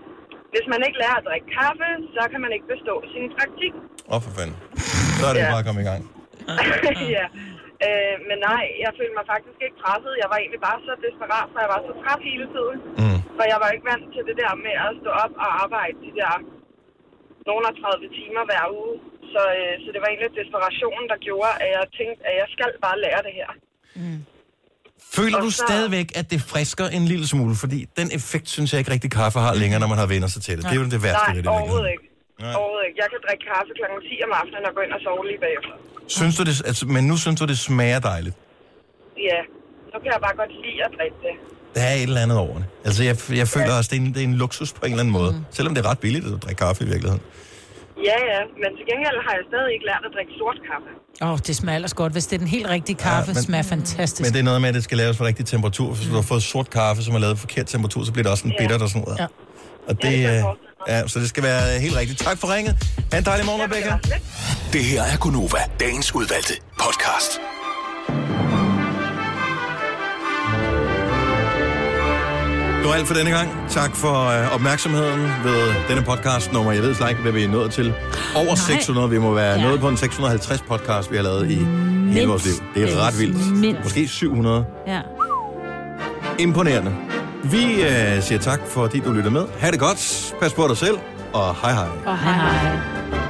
hvis man ikke lærer at drikke kaffe, så kan man ikke bestå sin praktik. Åh, oh, for fanden. Så er det ja. bare at komme i gang. ja. Øh, men nej, jeg følte mig faktisk ikke presset. Jeg var egentlig bare så desperat, for jeg var så træt hele tiden. Mm. For jeg var ikke vant til det der med at stå op og arbejde de der nogle af 30 timer hver uge. Så, øh, så det var egentlig desperationen, der gjorde, at jeg tænkte, at jeg skal bare lære det her. Føler Og du så- stadigvæk, at det frisker en lille smule? Fordi den effekt, synes jeg ikke rigtig kaffe har længere, når man har vendt sig til det. Det er jo det værste Nej, ved det. i overhovedet ikke. Nej. Overhovedet ikke. Jeg kan drikke kaffe kl. 10 om aftenen og gå ind og sove lige bagefter. Synes du det, altså, men nu synes du, det smager dejligt. Ja, nu kan jeg bare godt lide at drikke det. Der er et eller andet over det. Altså, jeg, jeg føler også, det er, en, det er en luksus på en eller anden måde. Mm. Selvom det er ret billigt at drikke kaffe i virkeligheden. Ja, ja, men til gengæld har jeg stadig ikke lært at drikke sort kaffe. Åh, oh, det smager ellers godt. Hvis det er den helt rigtige kaffe, Ja, ja, men- smager fantastisk. Men det er noget med, at det skal laves for rigtig temperatur. Hvis du har fået sort kaffe, som er lavet på forkert temperatur, så bliver det også en Ja. bitter og sådan noget. Ja. Og det, øh, ja, så det skal være helt rigtigt. Tak for ringet. Ha' en dejlig morgen, Rebecca. Det her er Gunova, dagens udvalgte podcast. Det var alt for denne gang. Tak for øh, opmærksomheden ved denne podcast nummer. Jeg ved slet ikke, hvad vi er nået til. Over Nej. 600. Vi må være Ja. nået på en 650 podcast, vi har lavet i hele vores liv. Det er ret vildt. Mindst. Måske 700. Ja. Imponerende. Vi øh, siger tak, fordi du lytter med. Ha' det godt. Pas på dig selv. Og hej hej. Og hej hej.